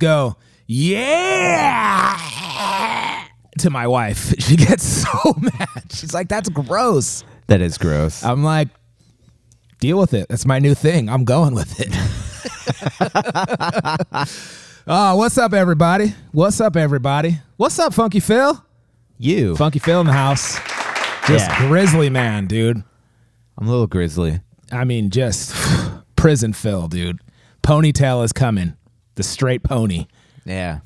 Always go, yeah, to my wife. She gets so mad. She's like, that's gross. That is gross. I'm like, deal with it. That's my new thing. I'm going with it. oh, what's up, everybody? What's up, everybody? What's up, Funky Phil? you. Funky Phil in the house. Just Yeah. grizzly man, dude. I'm a little grizzly. I mean, just prison Phil, dude. Ponytail is coming. The straight pony. Yeah.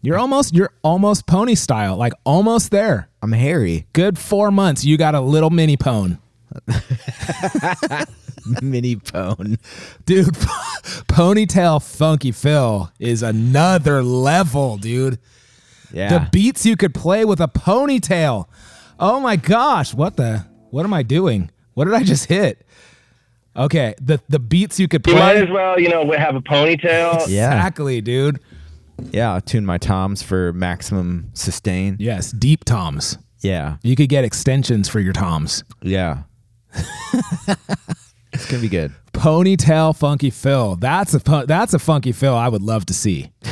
You're almost you're almost pony style, like almost there. I'm hairy. Good four months. You got a little mini pone. Mini pone. Dude, ponytail funky Phil is another level, dude. Yeah. The beats you could play with a ponytail. Oh my gosh, what the what am I doing? What did I just hit? Okay, the the beats you could play. You might as well, you know, have a ponytail. yeah. Exactly, dude. Yeah. I'll tune my toms for maximum sustain. Yes, deep toms. Yeah. You could get extensions for your toms. Yeah. it's gonna be good. Ponytail funky Phil. That's a fu- that's a funky Phil I would love to see.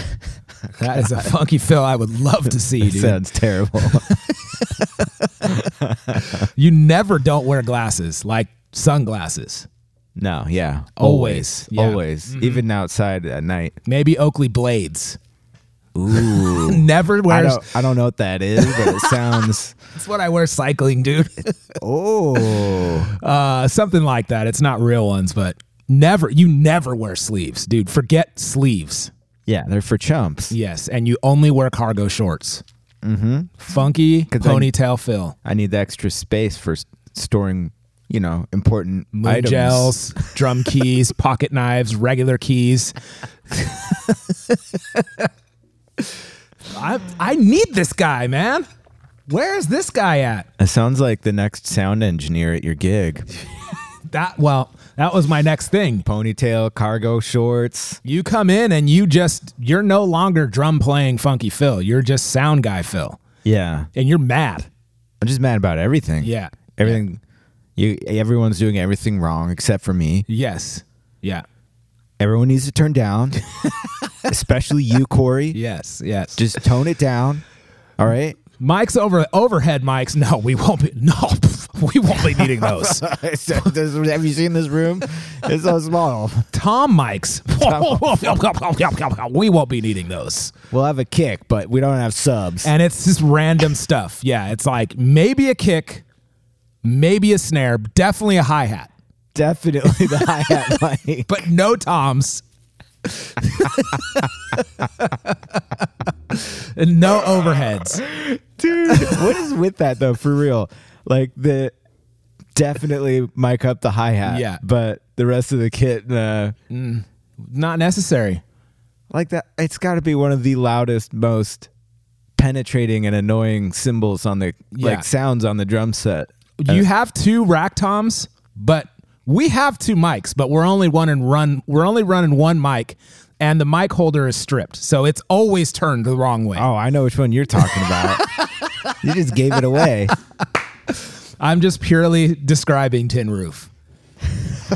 That is a funky Phil I would love to see, dude. Sounds terrible. You never don't wear glasses, like sunglasses. No. Yeah. Always. Yeah. Mm-hmm. Always. Even outside at night. Maybe Oakley blades. Ooh. Never I wears. don't. I don't know what that is, but it sounds. That's what I wear cycling, dude. Oh. uh, something like that. It's not real ones, but never. You never wear sleeves, dude. Forget sleeves. Yeah. They're for chumps. Yes, and you only wear cargo shorts. Mm-hmm. Funky I- ponytail Phil. I need the extra space for storing, you know, important Moon items. gels, drum keys, pocket knives, regular keys. I I need this guy, man. Where is this guy at? It sounds like the next sound engineer at your gig. That well, that was my next thing. Ponytail, cargo shorts. You come in and you just you're no longer drum playing funky Phil. You're just sound guy Phil. Yeah. And you're mad. I'm just mad about everything. Yeah. Everything. You. Everyone's doing everything wrong except for me. Yes. Yeah. Everyone needs to turn down, especially you, Korey. Yes. Yes. Just tone it down. All right. mics over overhead mics. No, we won't be no, we won't be needing those. Have you seen this room? It's so small. Tom mics. we won't be needing those. We'll have a kick, but we don't have subs. And it's just random stuff. Yeah, it's like maybe a kick, maybe a snare, definitely a hi hat, Definitely the hi hat mic. but no toms. and no overheads. dude what is with that though for real like the definitely mic up the hi-hat Yeah. but the rest of the kit uh, Not necessary. like that it's got to be one of the loudest most penetrating and annoying cymbals on the Yeah. like sounds on the drum set Uh, you have two rack toms, but we have two mics, but we're only running run we're only running one mic and the mic holder is stripped. So it's always turned the wrong way. oh i know which one you're talking about you just gave it away I'm just purely describing Tin Roof.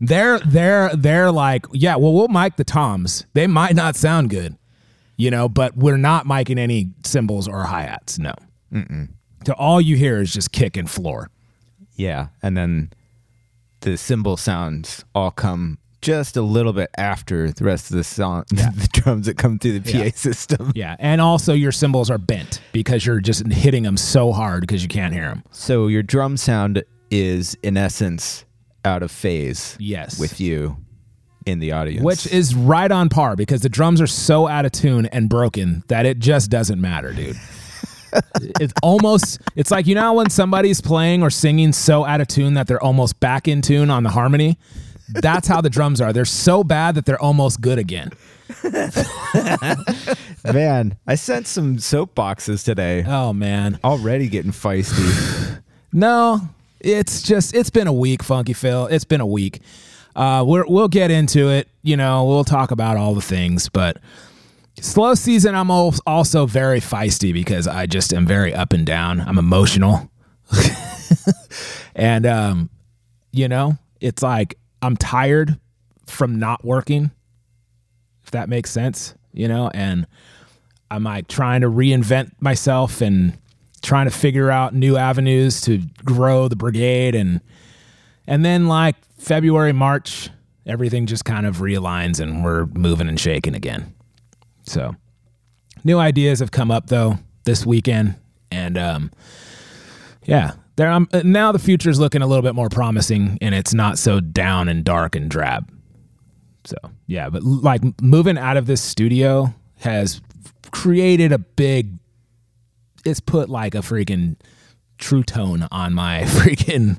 they're they're they're like, yeah, well, we'll mic the toms. They might not sound good, you know, but we're not miking any cymbals or hi hats. No. So all you hear is just kick and floor. yeah and then the cymbal sounds all come just a little bit after the rest of the song the drums that come through the pa Yeah. system Yeah, and also your cymbals are bent because you're just hitting them so hard because you can't hear them. So your drum sound is in essence out of phase Yes. with you in the audience. Which is right on par because the drums are so out of tune and broken that it just doesn't matter, dude. It's almost it's like you know when somebody's playing or singing so out of tune that they're almost back in tune on the harmony. That's how the drums are. They're so bad that they're almost good again. man, I sent some soapboxes today. Oh man. Already getting feisty. No, it's just it's been a week, Funky Phil. It's been a week. Uh, we're, we'll get into it. You know, we'll talk about all the things, but slow season, I'm also very feisty because I just am very up and down. I'm emotional. and, um, you know, it's like I'm tired from not working, if that makes sense, you know, and I'm like trying to reinvent myself and trying to figure out new avenues to grow the brigade and and then like February, March, everything just kind of realigns and we're moving and shaking again. So, new ideas have come up though this weekend and um yeah, there I'm now the future is looking a little bit more promising and it's not so down and dark and drab. So, yeah, but like moving out of this studio has created a big it's put like a freaking true tone on my freaking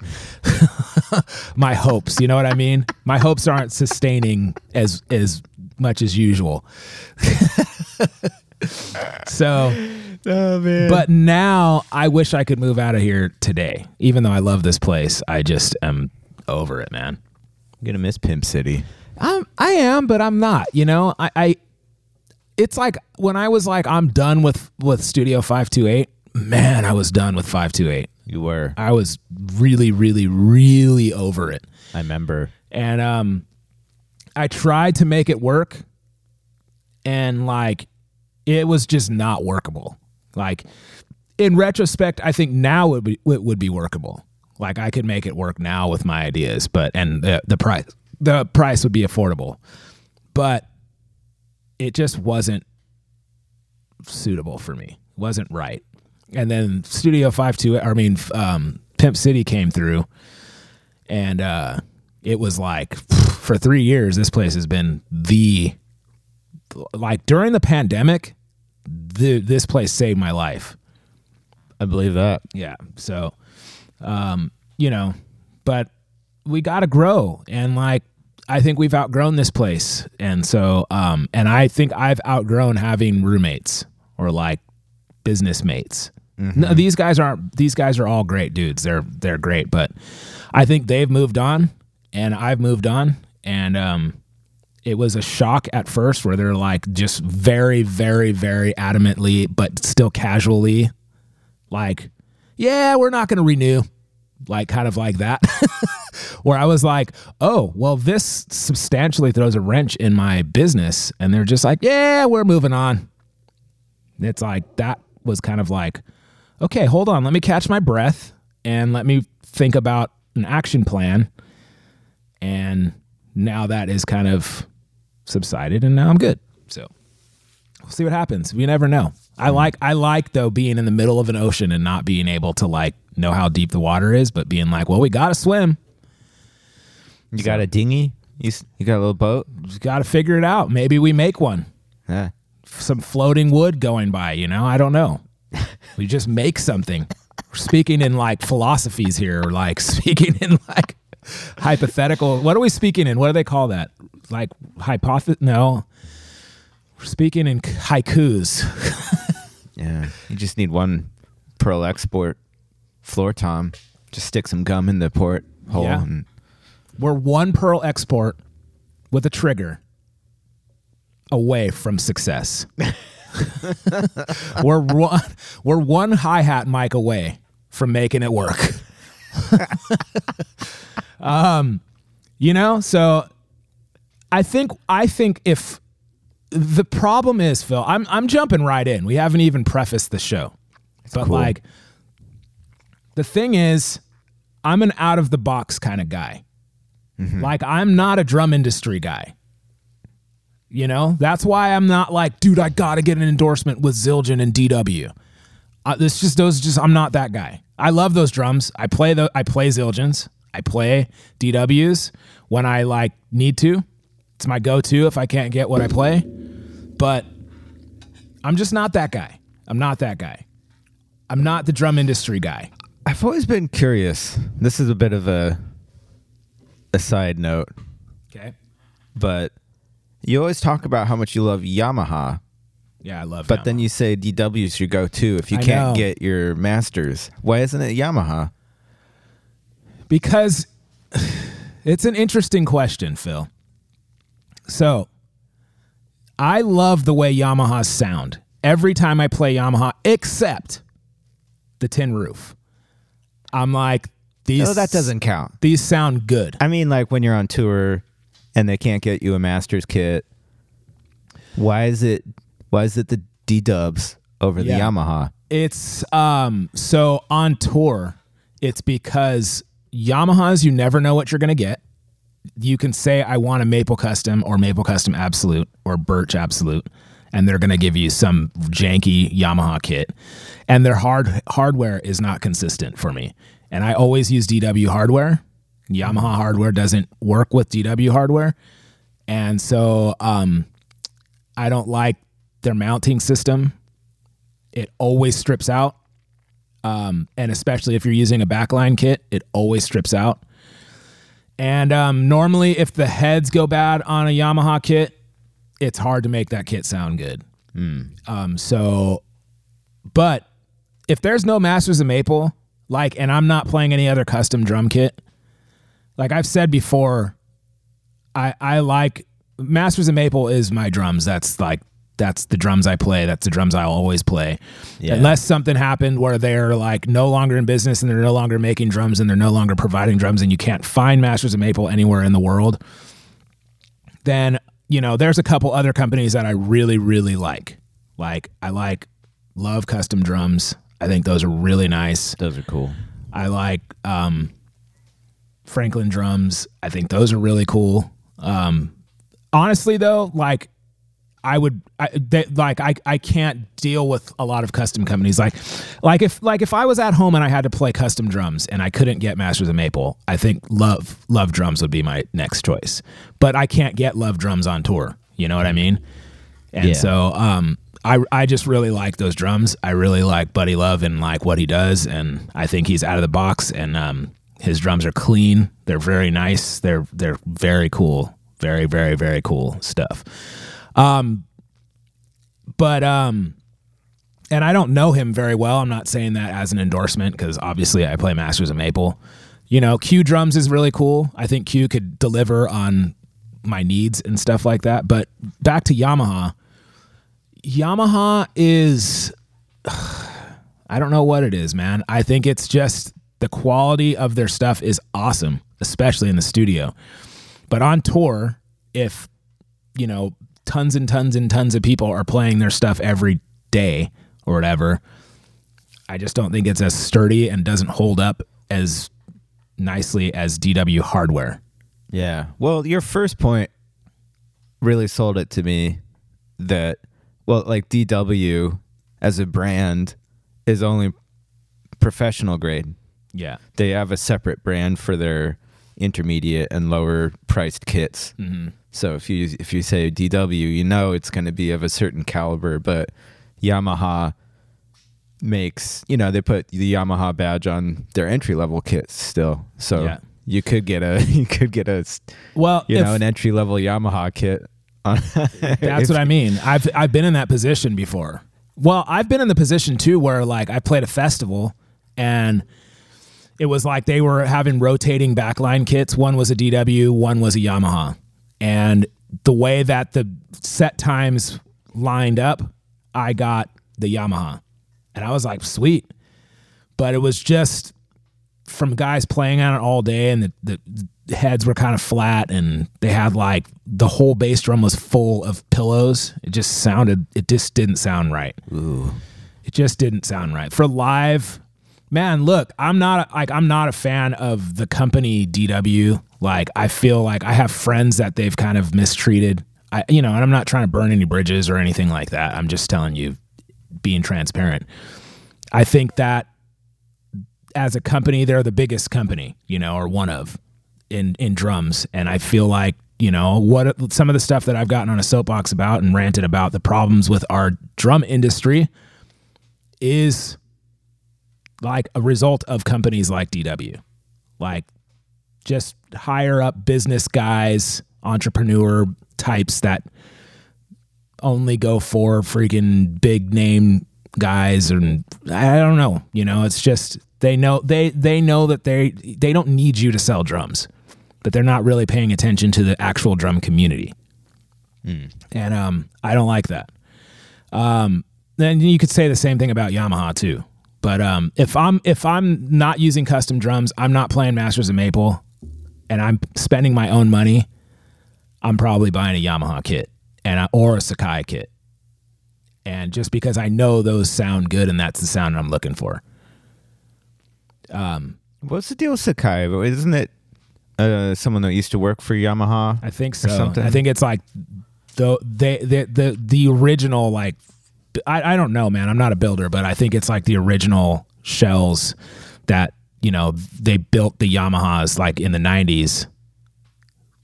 my hopes you know what i mean my hopes aren't sustaining as as much as usual so Oh man. but now i wish i could move out of here today even though i love this place i just am over it man I'm gonna miss Pimp City. I'm, I am, but I'm not. You know, I, I, it's like when I was like, I'm done with with Studio Five Two Eight. Man, I was done with Five Two Eight. You were. I was really, really, really over it, I remember. and um, I tried to make it work, and like, it was just not workable. Like, in retrospect, I think now it would be it would be workable. Like, I could make it work now with my ideas, but and the the price the price would be affordable, but it just wasn't suitable for me. wasn't right. And then Studio Five Two, I mean, um, Pimp City came through, and uh, it was like for three years, this place has been the like during the pandemic, the this place saved my life. I believe that. Yeah. So, um, you know, but we got to grow. And like, I think we've outgrown this place. And so, um, and I think I've outgrown having roommates or like business mates. No, these guys aren't, these guys are all great dudes. They're, they're great. But I think they've moved on and I've moved on. And, um, it was a shock at first where they're like just very, very, very adamantly, but still casually like, yeah, we're not going to renew. Like, kind of like that. Where I was like, oh, well, this substantially throws a wrench in my business. And they're just like, yeah, we're moving on. It's like, that was kind of like, okay, hold on. Let me catch my breath and let me think about an action plan. And now that is kind of subsided and now I'm good. So we'll see what happens. We never know. I hmm. like I like though being in the middle of an ocean and not being able to like know how deep the water is, but being like, well, we got to swim. You got a dinghy? You, you got a little boat? Just got to figure it out. Maybe we make one. Yeah. Some floating wood going by, you know? I don't know. we just make something. We're speaking in like philosophies here, like speaking in like hypothetical. What are we speaking in? What do they call that? Like hypothesis? No. We're speaking in haikus. Yeah. You just need one Pearl Export floor tom. Just stick some gum in the port hole. Yeah. And We're one pearl export with a trigger away from success. we're one we're one hi-hat mic away from making it work. um you know, so I think I think if the problem is Phil, I'm I'm jumping right in. We haven't even prefaced the show. but cool. like the thing is I'm an out of the box kind of guy. Like I'm not a drum industry guy. You know, that's why I'm not like, dude, I gotta get an endorsement with Zildjian and DW. Uh, this just those just I'm not that guy. I love those drums. I play the I play Zildjians. I play DWs when I like need to. It's my go-to if I can't get what I play. But I'm just not that guy. I'm not that guy. I'm not the drum industry guy. I've always been curious. This is a bit of a a side note, Okay. but you always talk about how much you love Yamaha, Yeah, I love. but then you say DW's your go-to if you I can't know. get your masters. Why isn't it Yamaha? because It's an interesting question, Phil. So, I love the way Yamahas sound every time I play Yamaha, except the tin roof. I'm like, these. Oh, that doesn't count. These sound good. I mean, like when you're on tour and they can't get you a master's kit. Why is it? Why is it the D Dubs over the Yamaha? It's um so on tour, it's because Yamahas you never know what you're gonna get. You can say I want a Maple Custom or Maple Custom Absolute or Birch Absolute, and they're gonna give you some janky Yamaha kit. And their hard hardware is not consistent for me. And I always use DW hardware. Yamaha hardware doesn't work with DW hardware. And so um I don't like their mounting system it always strips out. Um, and especially if you're using a backline kit, it always strips out. And um, normally, if the heads go bad on a Yamaha kit, it's hard to make that kit sound good. Um, so, but if there's no Masters of Maple, like, and I'm not playing any other custom drum kit, like I've said before, I I like Masters of Maple is my drums. That's like that's the drums I play. That's the drums I'll always play. Yeah. Unless something happened where they're like no longer in business and they're no longer making drums and they're no longer providing drums and you can't find Masters of Maple anywhere in the world, then you know there's a couple other companies that I really really like. Like I like love custom drums. I think those are really nice. Those are cool. I like um, Franklin drums. I think those are really cool. Um, honestly, though, like I would, I, they, like I, I can't deal with a lot of custom companies. Like, like if like if I was at home and I had to play custom drums and I couldn't get Masters of Maple, I think Love Love drums would be my next choice. But I can't get Love drums on tour. You know what I mean? And Yeah. so, um, I I just really like those drums. I really like Buddy Love and like what he does, and I think he's out of the box. And um, his drums are clean. They're very nice. They're they're very cool. Very very very cool stuff. Um, but um, and I don't know him very well. I'm not saying that as an endorsement because obviously I play Masters of Maple. You know, Q drums is really cool. I think Q could deliver on my needs and stuff like that. But back to Yamaha. Yamaha is I don't know what it is, man. I think it's just the quality of their stuff is awesome, especially in the studio. But on tour, if you know, tons and tons and tons of people are playing their stuff every day or whatever, I just don't think it's as sturdy and doesn't hold up as nicely as DW hardware. Yeah. Well, your first point really sold it to me that well, like DW as a brand is only professional grade. Yeah. They have a separate brand for their intermediate and lower priced kits. Mm-hmm. So if you if you say DW, you know it's going to be of a certain caliber, but Yamaha makes, you know, they put the Yamaha badge on their entry level kits still. So Yeah. you could get a you could get a Well, you know an entry level Yamaha kit. On That's what I mean. I've I've been in that position before. Well, I've been in the position too where like I played a festival and it was like they were having rotating backline kits. One was a DW, one was a Yamaha. And the way that the set times lined up, I got the Yamaha. And I was like, sweet. But it was just from guys playing on it all day and the, the heads were kind of flat and they had like the whole bass drum was full of pillows. It just sounded it just didn't sound right. Ooh. It just didn't sound right. For live, man, look, I'm not like I'm not a fan of the company DW. Like I feel like I have friends that they've kind of mistreated. I you know, and I'm not trying to burn any bridges or anything like that. I'm just telling you being transparent. I think that as a company, they're the biggest company, you know, or one of in in drums, and I feel like you know what some of the stuff that I've gotten on a soapbox about and ranted about the problems with our drum industry is like a result of companies like DW, like just higher up business guys, entrepreneur types that only go for freaking big name guys and I don't know, you know, it's just they know they they know that they they don't need you to sell drums. but they're not really paying attention to the actual drum community. And um, I don't like that. Um, then you could say the same thing about Yamaha too. But um, if I'm if I'm not using custom drums, I'm not playing Masters of Maple, and I'm spending my own money. I'm probably buying a Yamaha kit and I, or a Sakae kit. And just because I know those sound good and that's the sound I'm looking for. What's the deal with Sakae? Isn't it uh, someone that used to work for Yamaha? I think so. something. I think it's like the they the the the original like I I don't know, man. I'm not a builder, but I think it's like the original shells that you know they built the Yamahas like in the 90s.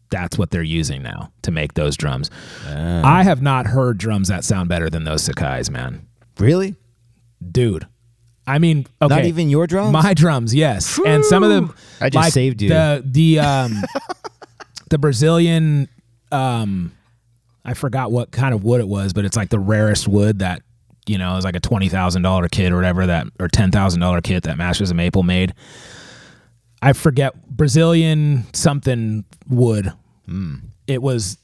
That's what they're using now to make those drums. I have not heard drums that sound better than those Sakae's, man. Really? Dude. I mean, okay. Not even your drums? My drums, yes. And some of them I just like saved you. The the um the Brazilian um I forgot what kind of wood it was, but it's like the rarest wood that you know, is like a twenty thousand dollar kit or whatever that or ten thousand dollar kit that Masters of Maple made. I forget Brazilian something wood. Hmm. It was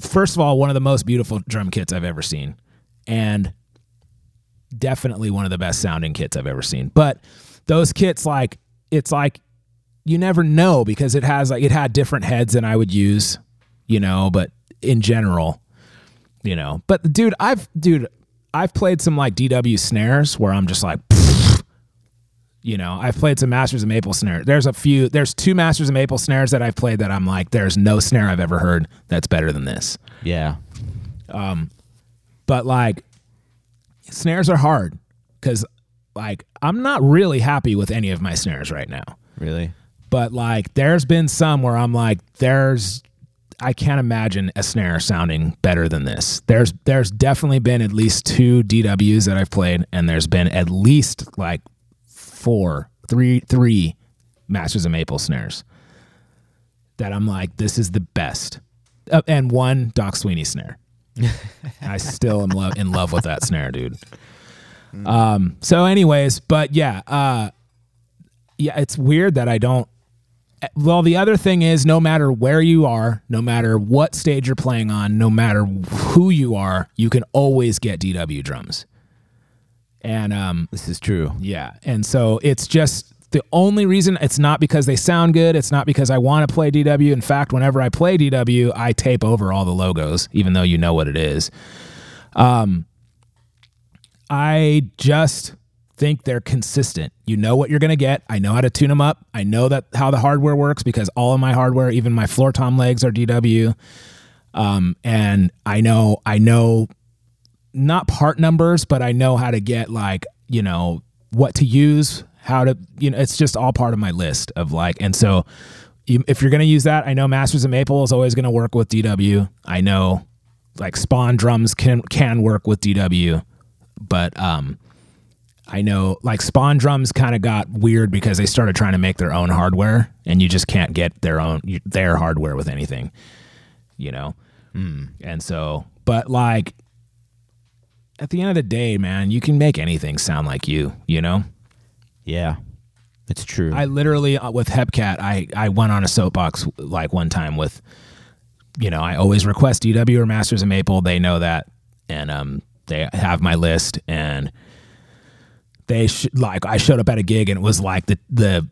first of all one of the most beautiful drum kits I've ever seen, and definitely one of the best sounding kits I've ever seen. But those kits, like it's like you never know because it has like it had different heads than I would use, you know. But in general, you know. But dude, I've dude, I've played some like DW snares where I'm just like. You know, I've played some Masters of Maple snare. There's a few, there's two Masters of Maple snares that I've played that I'm like, there's no snare I've ever heard that's better than this. Yeah. Um, but like, snares are hard because like I'm not really happy with any of my snares right now. Really? But like, there's been some where I'm like, there's, I can't imagine a snare sounding better than this. There's, there's definitely been at least two DWs that I've played, and there's been at least like four, three, three Masters of Maple snares that I'm like, this is the best. Uh, and one Doc Sweeney snare. I still am love in love with that snare, dude. Um. So, anyways, but yeah, uh, yeah, it's weird that I don't. Well, the other thing is, no matter where you are, no matter what stage you're playing on, no matter who you are, you can always get DW drums. And um, This is true. yeah. And so it's just the only reason it's not because they sound good. It's not because I want to play DW. In fact, whenever I play DW, I tape over all the logos, even though you know what it is. Um, I just think they're consistent. You know what you're going to get. I know how to tune them up. I know that how the hardware works because all of my hardware, even my floor tom legs are DW. Um, and I know, I know not part numbers, but I know how to get like, you know, what to use, how to, you know, it's just all part of my list of like, and so you, if you're going to use that, I know Masters of Maple is always going to work with DW. I know like Spaun drums can, can work with DW, but, um, I know like Spaun drums kind of got weird because they started trying to make their own hardware and you just can't get their own, their hardware with anything, you know? And so, but like, at the end of the day, man, you can make anything sound like you, you know? Yeah. It's true. I literally uh, with Hepcat, I I went on a soapbox like one time with, you know, I always request DW or Masters of Maple. They know that, and um, they have my list, and they sh- like I showed up at a gig, and it was like the the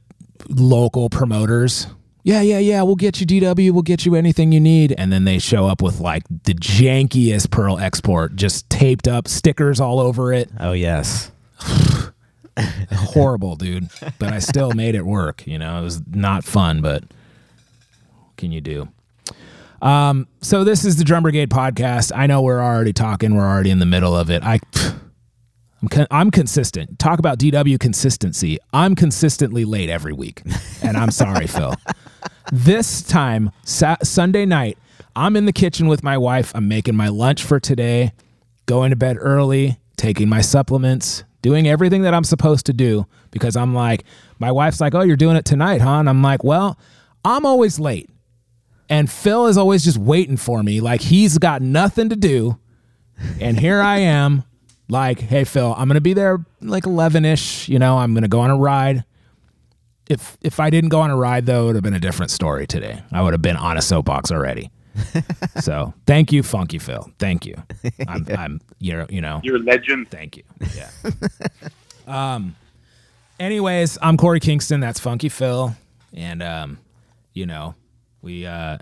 local promoters. Yeah, yeah, yeah. We'll get you DW. We'll get you anything you need. And then they show up with like the jankiest Pearl export, just taped up, stickers all over it. oh, yes. horrible, dude. But I still made it work. You know, it was not fun, but what can you do? Um, so this is the Drum Brigade podcast. I know we're already talking. We're already in the middle of it. I, I'm, con- I'm consistent. Talk about DW consistency. I'm consistently late every week, and I'm sorry, Phil. This time, sa- Sunday night, I'm in the kitchen with my wife. I'm making my lunch for today, going to bed early, taking my supplements, doing everything that I'm supposed to do because I'm like, my wife's like, oh, you're doing it tonight, huh? And I'm like, well, I'm always late. And Phil is always just waiting for me. Like he's got nothing to do. And here I am, like, hey, Phil, I'm going to be there like 11 ish. You know, I'm going to go on a ride. if if I didn't go on a ride though, it would have been a different story today. I would have been on a soapbox already. so thank you, Funky Phil. Thank you. I'm, I'm you're you know You're a legend. Thank you. Yeah. um. Anyways, I'm Korey Kingston. That's Funky Phil, and um, you know, we uh,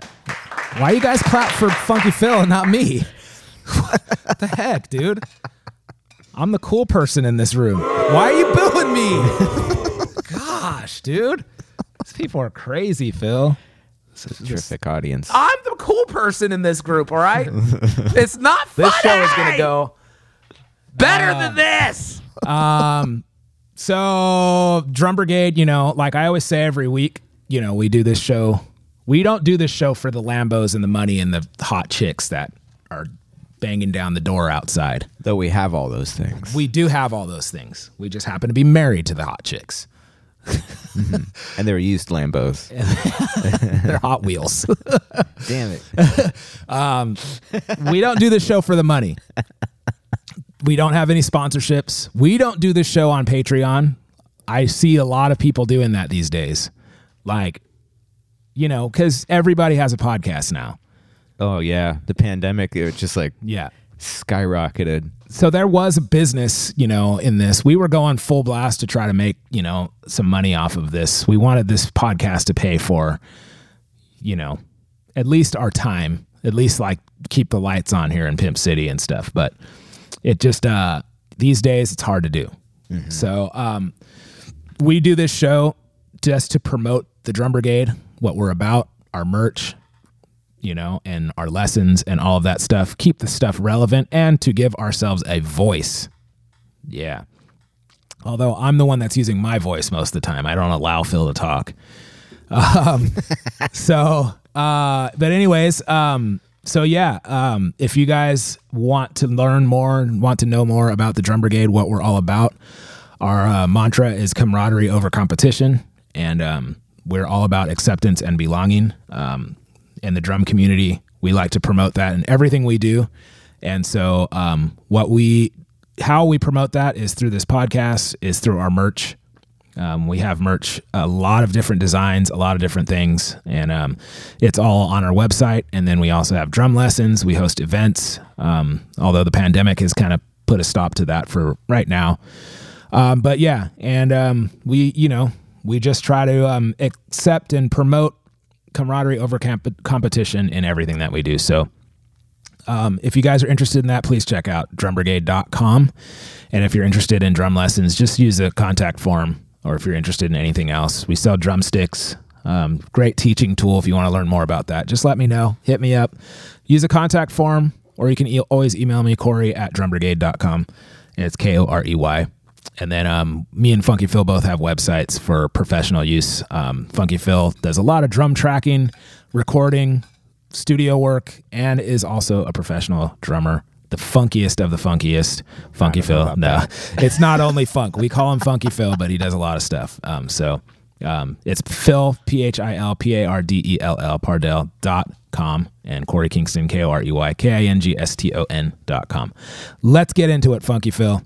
why you guys clap for Funky Phil and not me? what the heck, dude? I'm the cool person in this room. Why are you booing me? Gosh, dude. These people are crazy, Phil. This is a terrific audience. I'm the cool person in this group, all right? it's not funny. This show is going to go better than this. Um, so Drum Brigade, you know, like I always say every week, you know, we do this show. We don't do this show for the Lambos and the money and the hot chicks that are banging down the door outside. Though we have all those things. We do have all those things. We just happen to be married to the hot chicks. Mm-hmm. and they're used Lambos. They're Hot Wheels. Damn it. Um, we don't do this show for the money. We don't have any sponsorships. We don't do this show on Patreon. I see a lot of people doing that these days. Like, you know, because everybody has a podcast now. Oh yeah. The pandemic it was just like Yeah. skyrocketed. So there was a business, you know, in this. We were going full blast to try to make, you know, some money off of this. We wanted this podcast to pay for, you know, at least our time, at least like keep the lights on here in Pimp City and stuff. But it just uh these days it's hard to do. So um we do this show just to promote the drum brigade, what we're about, our merch, you know, and our lessons and all of that stuff, keep the stuff relevant and to give ourselves a voice. Yeah. Although I'm the one that's using my voice most of the time. I don't allow Phil to talk. Um, so, uh, but anyways, um, so yeah, um, if you guys want to learn more, want to know more about the Drum Brigade, what we're all about, our uh, mantra is camaraderie over competition, and um, we're all about acceptance and belonging. Um, in the drum community, we like to promote that in everything we do, and so um, what we, how we promote that is through this podcast, is through our merch. Um, we have merch, a lot of different designs, a lot of different things, and um, it's all on our website. And then we also have drum lessons. We host events, um, although the pandemic has kind of put a stop to that for right now. Um, but yeah, and um, we, you know, we just try to um, accept and promote camaraderie over competition in everything that we do. So um, if you guys are interested in that, please check out drumbrigade.com. And if you're interested in drum lessons, just use the contact form. Or if you're interested in anything else, we sell drumsticks. Um, great teaching tool if you want to learn more about that. Just let me know. Hit me up. Use a contact form, or you can e- always email me, Korey at drumbrigade.com. And it's K O R E Y. And then um, me and Funky Phil both have websites for professional use. Um, Funky Phil does a lot of drum tracking, recording, studio work, and is also a professional drummer. The funkiest of the funkiest, Funky Phil. No, it's not only funk. We call him Funky Phil, but he does a lot of stuff. Um, so um, it's Phil, P H I L P A R D E L L, Pardell dot com, and Korey Kingston, K O R E Y K I N G S T O N dot com. Let's get into it, Funky Phil.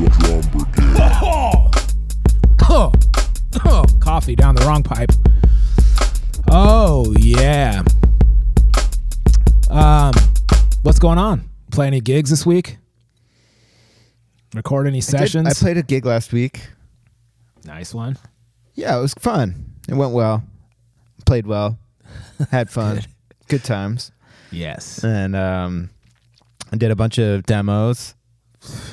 Oh, oh, coffee down the wrong pipe. Oh yeah. Um, what's going on? Play any gigs this week? Record any I, did- sessions? I played a gig last week. nice one. Yeah, it was fun. It went well. Played well. Had fun. Good times. Yes. And um, I did a bunch of demos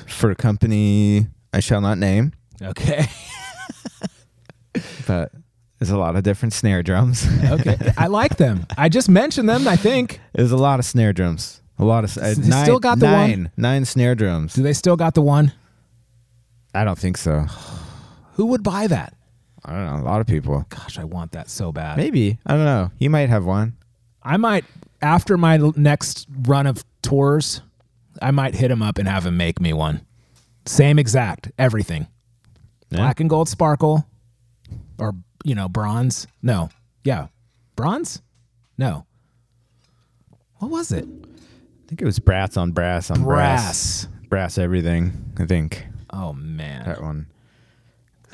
for a company I shall not name, Okay. but there's a lot of different snare drums. Okay. I like them. I just mentioned them. I think. There's a lot of snare drums. A lot of uh, they nine, still got the one? nine, nine snare drums. Do they still got the one? I don't think so. Who would buy that? I don't know. A lot of people. Gosh, I want that so bad. Maybe. I don't know. You might have one. I might after my l- next run of tours, I might hit him up and have him make me one. Same exact everything. Yeah. Black and gold sparkle or you know, bronze. No. Yeah. Bronze? No. What was it? I think it was brass on brass on brass. Brass. brass everything. I think Oh man. that one.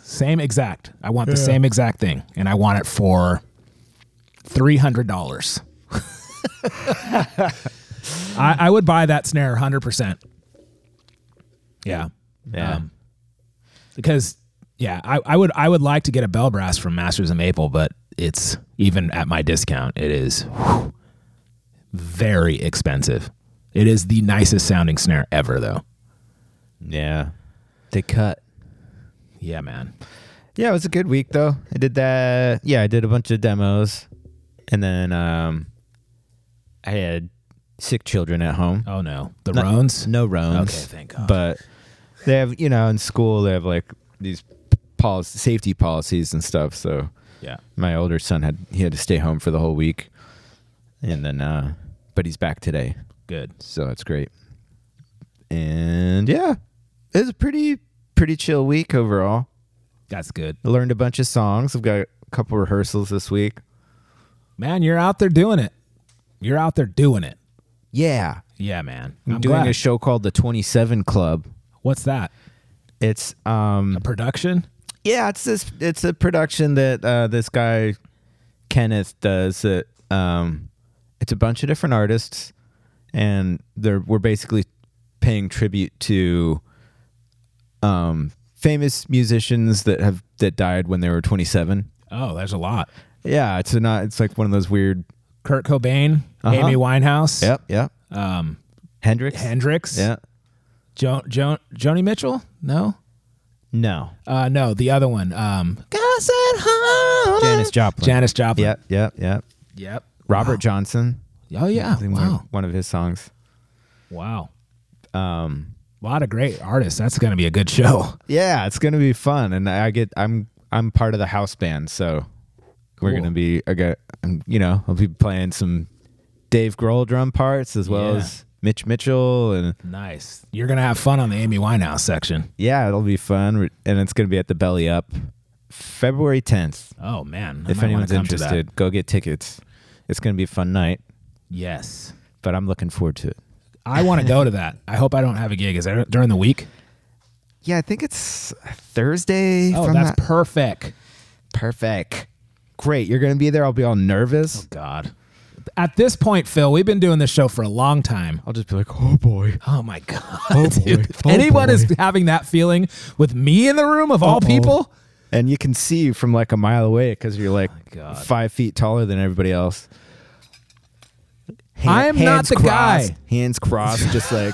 Same exact. I want the same exact thing, and I want it for three hundred dollars. I, I would buy that snare hundred percent. Yeah, Yeah. Um, because yeah, I, I would I would like to get a bell brass from Masters of Maple, but it's even at my discount, it is whew, very expensive. It is the nicest sounding snare ever, though. yeah. They cut. Yeah, man. Yeah, it was a good week though. I did that. Yeah, I did a bunch of demos, and then um, I had sick children at home. Oh no, the No- Roans. No Roans. Okay, thank God. But they have, you know, in school they have like these policy, safety policies and stuff. So Yeah. my older son had he had to stay home for the whole week, and then uh, but he's back today, Good. so it's great. And yeah, it was a pretty pretty chill week overall. That's good. I learned a bunch of songs. I've got a couple rehearsals this week. Man, you're out there doing it. You're out there doing it. Yeah, Yeah, man. I'm, doing glad. a show called the 27 Club. What's that? It's um A production? yeah, it's this it's a production that uh, this guy Kenneth does. That um, it's a bunch of different artists, and they're we're basically paying tribute to um famous musicians that have that died when they were 27. Oh, there's a lot. Yeah, it's a not it's like one of those weird. Kurt Cobain, Uh-huh. Amy Winehouse, Yep, yep. um, Hendrix. Hendrix, Yeah. jo- jo- Joni Mitchell. No, No. uh, no, the other one. Um, Gus at home. Janis Joplin. Janis Joplin. Yep, yep, yep. Yep. Robert Wow. Johnson. Oh yeah. I one, Wow. of, one of his songs. Wow. Um, A lot of great artists. That's going to be a good show. yeah, it's gonna be fun, and I get I'm I'm part of the house band, so we're gonna be I got um, you know I'll be playing some Dave Grohl drum parts as well Yeah. as Mitch Mitchell, and Nice. You're going to have fun on the Amy Winehouse section. yeah, it'll be fun, and it's gonna be at the Belly Up, February 10th. Oh man. I if anyone's that. interested, go get tickets. It's gonna be a fun night, Yes. but I'm looking forward to it. I want to go to that. I hope I don't have a gig. Is that during the week? Yeah, I think it's Thursday. Oh, I'm that's not- perfect. perfect. Great, you're gonna be there. I'll be all nervous. Oh god. At this point, Phil, we've been doing this show for a long time. I'll just be like, oh boy. Oh my God. Oh, dude. Oh, boy. If Oh, anyone is having that feeling with me in the room of all Uh-oh. people, And you can see from like a mile away because you're like oh, God. five feet taller than everybody else. I am not hands the crossed, guy. Hands crossed, just like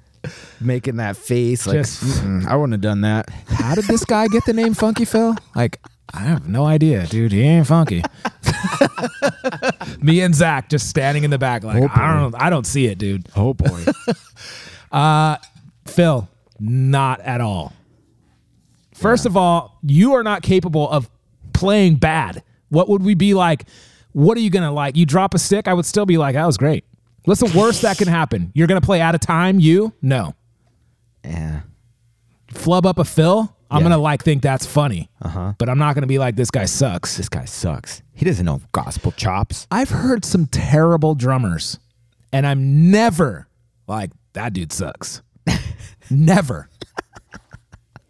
making that face. Like, Just- "Mm-mm, I wouldn't have done that. how did this guy get the name Funky Phil? Like, I have no idea, dude. He ain't funky. me and Zach just standing in the back, like, Oh, I don't I don't see it, dude. Oh boy. Uh, Phil, not at all. First of all, you are not capable of playing bad. What would we be like? What are you gonna like? You drop a stick, I would still be like, that was great. What's the worst that can happen? You're gonna play out of time, you? No. yeah. Flub up a Phil, I'm Yeah. gonna like think that's funny. Uh-huh. But I'm not gonna be like this guy sucks. This guy sucks. He doesn't know gospel chops. I've heard some terrible drummers, and I'm never like, that dude sucks. never.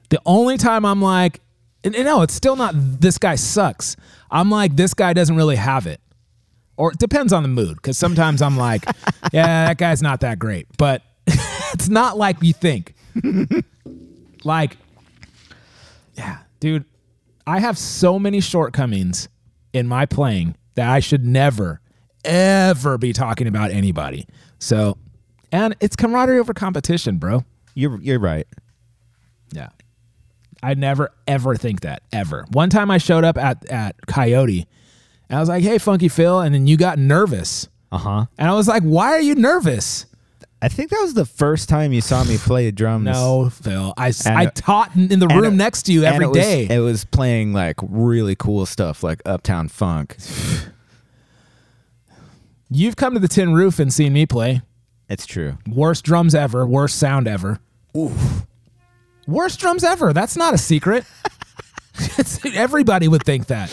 The only time I'm like, and, and no, it's still not this guy sucks. I'm like, this guy doesn't really have it. Or it depends on the mood, because sometimes I'm like, yeah, that guy's not that great. But it's not like you think. like, yeah, dude, I have so many shortcomings in my playing that I should never, ever be talking about anybody. So, and it's camaraderie over competition, bro. You're you're right. Yeah. I never ever think that ever. One time I showed up at at Coyote and I was like, "Hey, Funky Phil," and then you got nervous. Uh huh. And I was like, "Why are you nervous?" I think that was the first time you saw me play drums. No, Phil. I, And I it- taught in, the room it- next to you every day. it was. It was playing like really cool stuff like Uptown Funk. You've come to the Tin Roof and seen me play. It's true. Worst drums ever, worst sound ever. Oof. Worst drums ever. That's not a secret. Everybody would think that.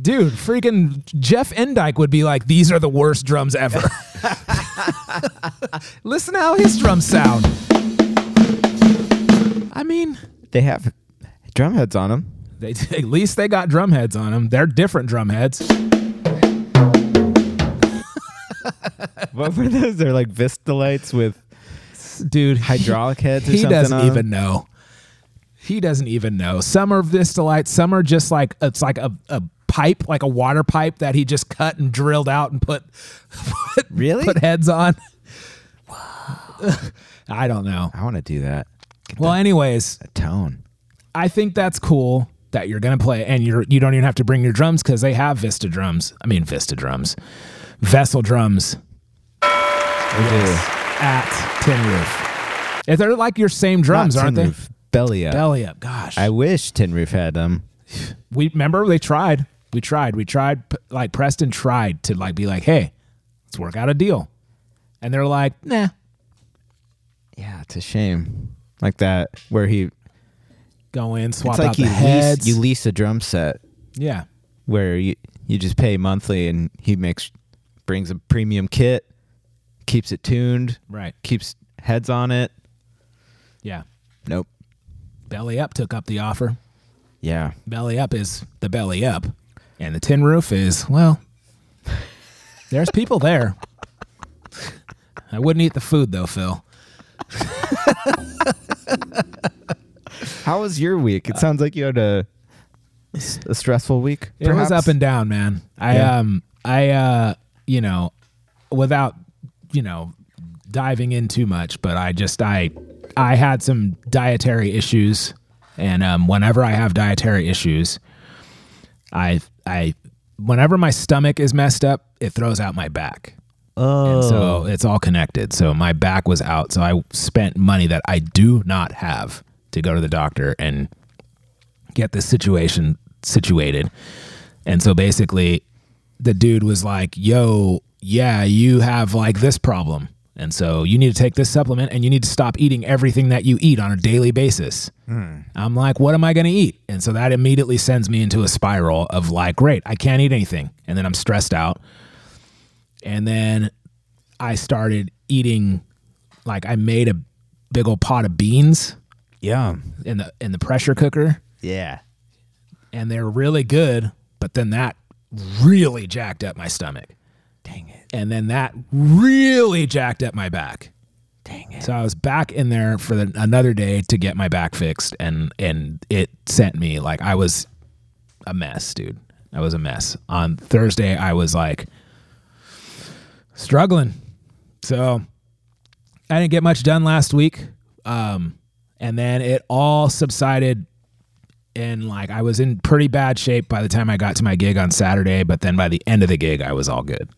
Dude, freaking Jeff Endyke would be like, these are the worst drums ever. Listen to how his drums sound. I mean, They have drum heads on them. they at least they got drum heads on them. They're different drum heads. What were those? They're like Vistalites with Dude, hydraulic heads or he something doesn't on 'em? even know. He doesn't even know. Some are Vistalites. Some are just like it's like a, a pipe, like a water pipe that he just cut and drilled out and put put, Really? put heads on. I don't know. I want to do that. Get Well, anyways, that tone. I think that's cool that you're gonna play, and you're you don't even have to bring your drums because they have Vista drums. I mean Vista drums, Vessel drums at Tin Roof. If They're like your same drums, Not aren't Tin they? Roof, Belly up. Belly up. Gosh, I wish Tin Roof had them. we remember they tried. We tried. We tried. Like Preston tried to like be like, hey, let's work out a deal, and they're like, nah. Yeah, it's a shame. Like that, where he Go in, swap it's like out you the lease heads. you lease a drum set yeah, where you you just pay monthly and he makes brings a premium kit, keeps it tuned, right. keeps heads on it. Yeah. Nope. Belly up took up the offer. Yeah. Belly up is the belly up, and the tin roof is well. There's people there. I wouldn't eat the food though, Phil. How was your week? It sounds like you had a a stressful week. It was up and down, man. I Yeah. um I uh you know without you know diving in too much, but I just I I had some dietary issues and um whenever I have dietary issues I I whenever my stomach is messed up, it throws out my back. Oh. And so oh. it's all connected. So my back was out. So I spent money that I do not have to go to the doctor and get this situation situated. And so basically, the dude was like, yo, yeah, you have like this problem. And so you need to take this supplement and you need to stop eating everything that you eat on a daily basis. Hmm. I'm like, what am I going to eat? And so that immediately sends me into a spiral of like, great, I can't eat anything. And then I'm stressed out. And then I started eating, like, I made a big old pot of beans Yeah. in the in the pressure cooker Yeah. and they're really good, but then that really jacked up my stomach. Dang it. And then that really jacked up my back. Dang it. So I was back in there for the, another day to get my back fixed and and it sent me like I was a mess, dude. I was a mess. On Thursday I was like struggling. So I didn't get much done last week. Um and then it all subsided and like I was in pretty bad shape by the time I got to my gig on Saturday, but then by the end of the gig I was all good.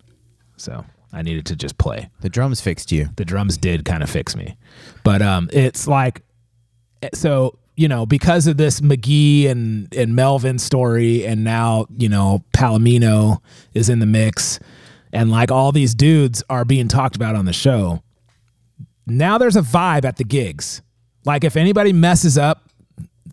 So I needed to just play The drums fixed you. the drums did kind of fix me. But um it's like so you know because of this McGee and and Melvin story and now you know Palomino is in the mix and like all these dudes are being talked about on the show. Now there's a vibe at the gigs. Like if anybody messes up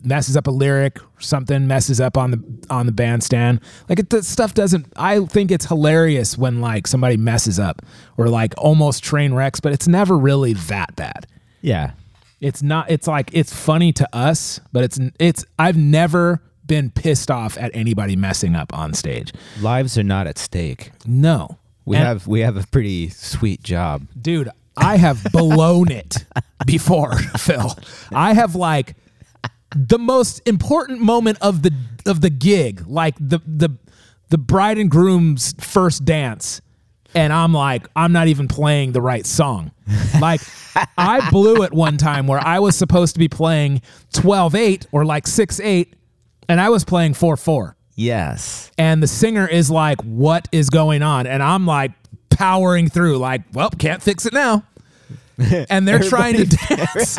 messes up a lyric something messes up on the on the bandstand like it, that stuff doesn't i think it's hilarious when like somebody messes up or like almost train wrecks but it's never really that bad Yeah. it's not it's like it's funny to us but it's it's i've never been pissed off at anybody messing up on stage Lives are not at stake. no We And- have we have a pretty sweet job. dude i have blown it before phil i have like the most important moment of the of the gig like the the the bride and groom's first dance and i'm like i'm not even playing the right song like i blew it one time where i was supposed to be playing 12-8 or like 6-8 and i was playing 4-4 Yes. and the singer is like, "What is going on?" And I'm like powering through, like, "Well, can't fix it now." And they're trying to dance.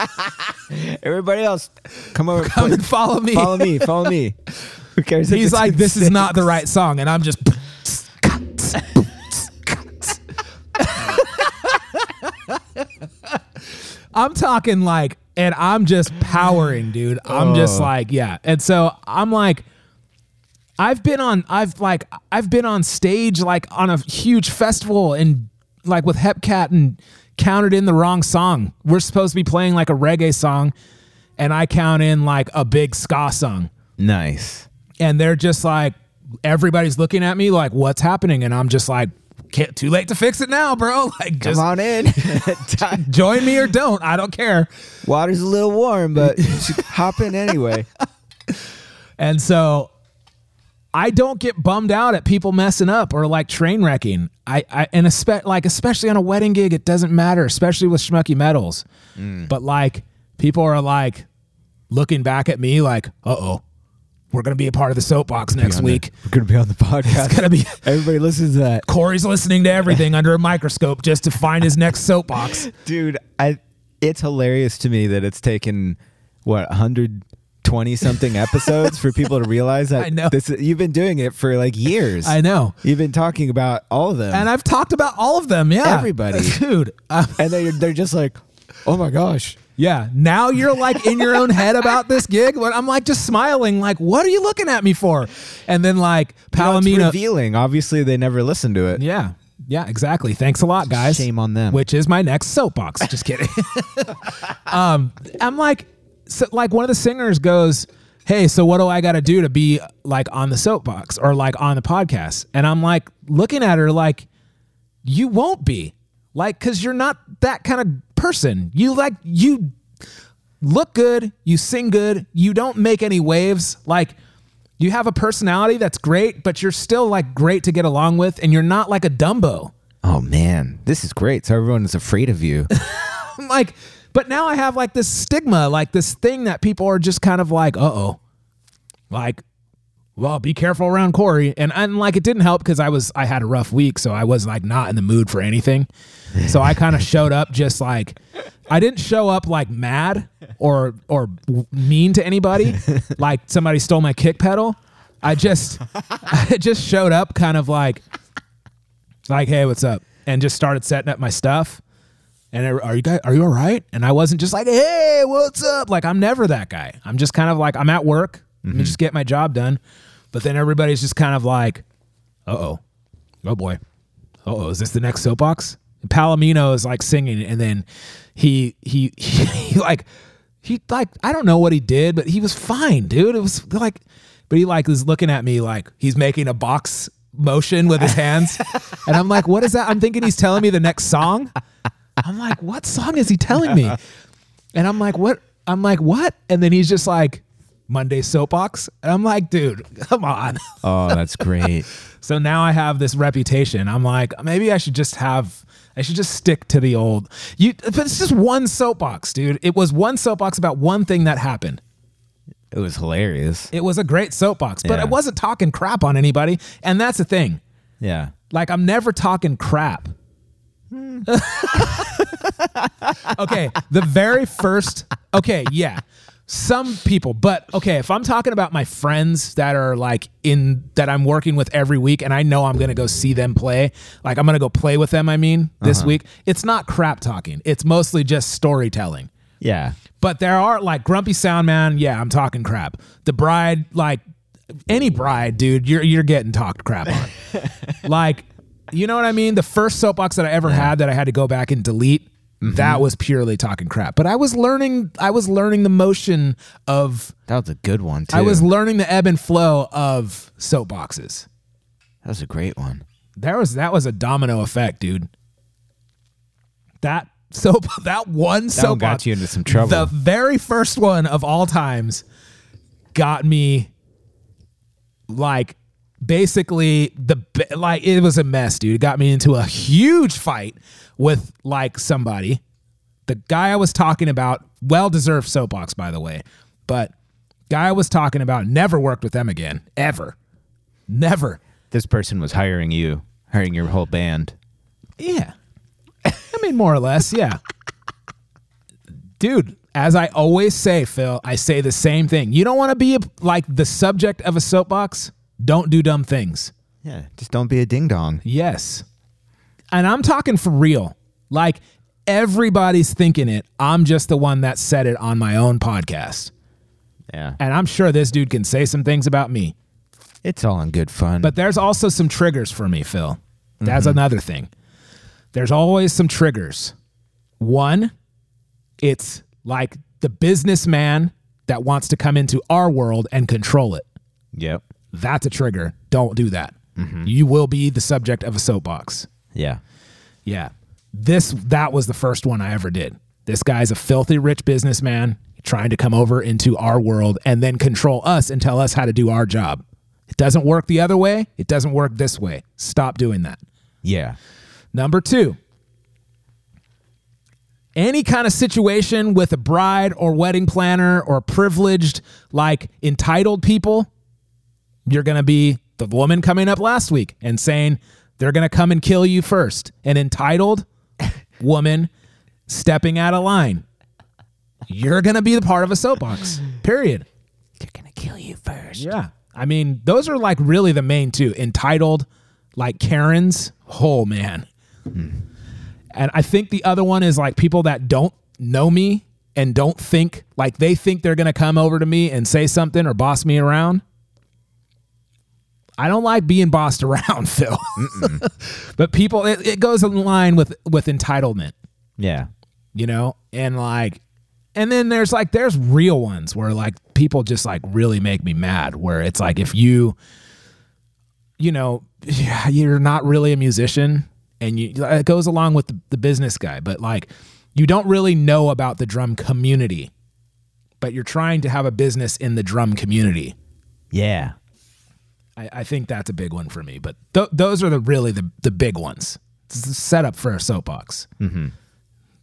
Everybody else, come over. Come and follow me. follow me. Follow me. Who cares? He's like, "This is not the right song," and I'm just. I'm talking like, and I'm just powering, dude. I'm just Oh. like, yeah. And so I'm like, I've been on, I've like, I've been on stage like on a huge festival and like with Hepcat and counted in the wrong song. We're supposed to be playing like a reggae song, and I count in like a big ska song Nice. and they're just like everybody's looking at me like what's happening and i'm just like can't too late to fix it now bro like just Come on in. join me or don't i don't care Water's a little warm, but hop in anyway. and so i don't get bummed out at people messing up or like train wrecking i, I and espe- like especially on a wedding gig it doesn't matter especially with schmucky metals mm. but like people are like looking back at me like uh-oh we're gonna be a part of the soapbox next week We're gonna be on the podcast. it's gonna be Everybody listens to that. Korey's listening to everything under a microscope just to find his next soapbox. Dude, I it's hilarious to me that it's taken what 120 something episodes for people to realize that I know. this you've been doing it for like years. I know. You've been talking about all of them. And I've talked about all of them. Yeah. Everybody. Dude. uh, and they they're just like, "Oh my gosh." yeah. Now you're like in your own head about this gig. But I'm like just smiling, like, what are you looking at me for? And then like You know, Palomino. revealing. Obviously, they never listened to it. yeah. Yeah, exactly. Thanks a lot, guys. Shame on them. Which is my next soapbox. Just kidding. um, I'm like, so, like one of the singers goes, "Hey, so what do I got to do to be like on the soapbox or like on the podcast?" And I'm like looking at her like, "You won't be, like, because you're not that kind of person. You like you look good, you sing good, you don't make any waves, like." You have a personality that's great, but you're still like great to get along with, and you're not like a Dumbo. Oh man, this is great. So everyone is afraid of you. I'm like, but now I have like this stigma, like this thing that people are just kind of like, uh oh, like, well, be careful around Korey. And and like it didn't help because I was I had a rough week, so I was like not in the mood for anything. So I kind of showed up just like I didn't show up like mad or or mean to anybody, like somebody stole my kick pedal. I just I just showed up kind of like like hey what's up and just started setting up my stuff and are are you guys are you all right? And i wasn't just like hey what's up? Like i'm never that guy. I'm just kind of like i'm at work. Let me mm-hmm. just get my job done. But then everybody's just kind of like uh-oh. Oh boy. Uh-oh. Is this the next soapbox? And palomino is like singing. And then he he he, he like he like i don't know what he did but he was fine dude. It was like but he like was looking at me like he's making a box motion with his hands. And i'm like what is that? I'm thinking he's telling me the next song i'm like what song is he telling me and i'm like what i'm like what and then he's just like monday soapbox and i'm like dude come on oh, that's great. so now I have this reputation. I'm like, maybe I should just have, I should just stick to the old. You, but it's just one soapbox, dude. It was one soapbox about one thing that happened. It was hilarious. It was a great soapbox, but Yeah. I wasn't talking crap on anybody. And that's the thing. Yeah. Like, I'm never talking crap. okay, the very first. Okay, yeah. Some people, but okay, if I'm talking about my friends that are like in that I'm working with every week and I know I'm to go see them play, like I'm to go play with them, I mean, this uh-huh. week, it's not crap talking. It's mostly just storytelling. Yeah. But there are like Grumpy Sound Man, yeah, I'm talking crap. The bride, like any bride, dude, you're you're getting talked crap on. like, you know what I mean? The first soapbox that I ever had that I had to go back and delete, mm-hmm. that was purely talking crap. But I was learning I was learning the motion of That was a good one too. I was learning the ebb and flow of soapboxes. That was a great one. There was that was a domino effect, dude. That soap that one That soapbox one got you into some trouble. The very first one of all times got me like basically the like it was a mess, dude. It got me into a huge fight with like somebody. The guy I was talking about, well deserved soapbox by the way, but guy I was talking about never worked with them again ever. Never. this person was hiring you, hiring your whole band. Yeah. I mean, more or less, yeah. Dude, as I always say, Phil, I say the same thing. You don't want to be like the subject of a soapbox. Don't do dumb things. Yeah. Just don't be a ding dong. Yes. And I'm talking for real. Like everybody's thinking it. I'm just the one that said it on my own podcast. Yeah. And I'm sure this dude can say some things about me. It's all in good fun. But there's also some triggers for me, Phil. That's mm-hmm. another thing. There's always some triggers. One, it's like the businessman that wants to come into our world and control it. Yep. That's a trigger. Don't do that. Mm-hmm. You will be the subject of a soapbox. Yeah. Yeah. This that was the first one I ever did. This guy's a filthy rich businessman trying to come over into our world and then control us and tell us how to do our job. It doesn't work the other way. It doesn't work this way. Stop doing that. Yeah. Number two, any kind of situation with a bride or wedding planner or privileged, like entitled people, you're going to be the woman coming up last week and saying they're going to come and kill you first. An entitled woman stepping out of line. You're going to be the part of a soapbox, period. They're gonna kill you first. Yeah. I mean, those are like really the main two entitled, like Karens. Oh, man. Hmm. And I think the other one is like people that don't know me and don't think like they think they're going to come over to me and say something or boss me around. I don't like being bossed around, Phil. but people, it, it goes in line with with entitlement Yeah. you know and like and then there's like there's real ones where like people just like really make me mad where it's like if you you know you're not really a musician and you it goes along with the, the business guy but like you don't really know about the drum community but you're trying to have a business in the drum community Yeah. I, I think that's a big one for me. But th- those are the really the the big ones. It's the setup for a soapbox. Mm-hmm.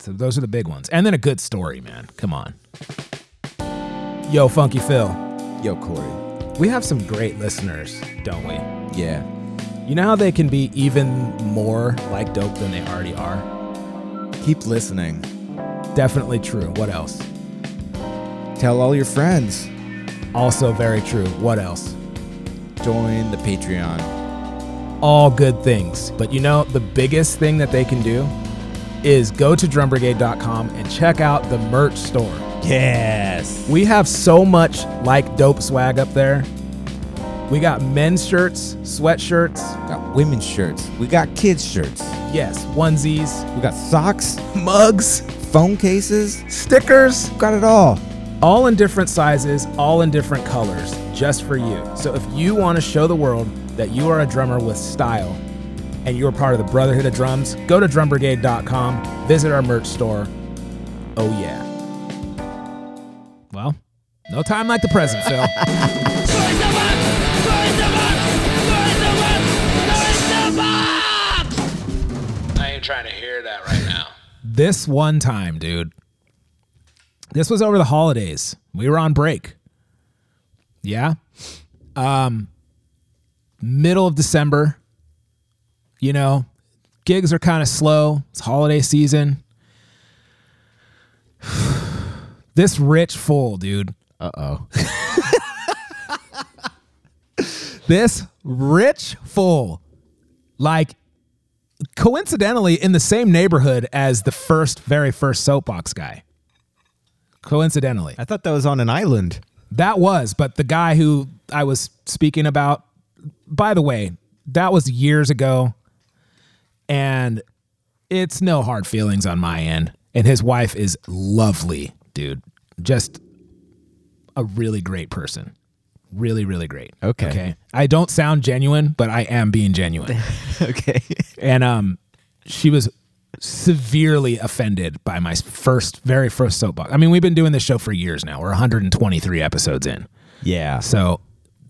So those are the big ones, and then a good story, man. Come on. Yo, Funky Phil, Yo, Korey. we have some great listeners, don't we? Yeah. You know how they can be even more like dope than they already are? Keep listening. Definitely true. What else? Tell all your friends. Also very true. What else? Join the Patreon. all good things. But you know, the biggest thing that they can do is go to drumbrigade.com and check out the merch store. Yes. We have so much like dope swag up there. We got men's shirts, sweatshirts, Got women's shirts. We got kids shirts. yes, onesies, We got socks, mugs, phone cases. stickers, Got it all. all in different sizes, all in different colors, just for you. So if you want to show the world that you are a drummer with style and you're part of the Brotherhood of Drums, go to drumbrigade.com, visit our merch store. Oh, yeah. Well, no time like the present, Phil. I ain't trying to hear that right now. this one time, dude. This was over the holidays. We were on break. Yeah. Um middle of December. You know, gigs are kind of slow. It's holiday season. this rich fool, dude. Uh oh. This rich fool. Like coincidentally in the same neighborhood as the first very first soapbox guy. Coincidentally. I thought that was on an island. That was, but the guy who I was speaking about, by the way, that was years ago. And it's no hard feelings on my end. And his wife is lovely, dude. Just a really great person. Really, really great. Okay. Okay. I don't sound genuine, but I am being genuine. okay. and um she was severely offended by my first very first soapbox. I mean, we've been doing this show for years now. We're 123 episodes in. Yeah. So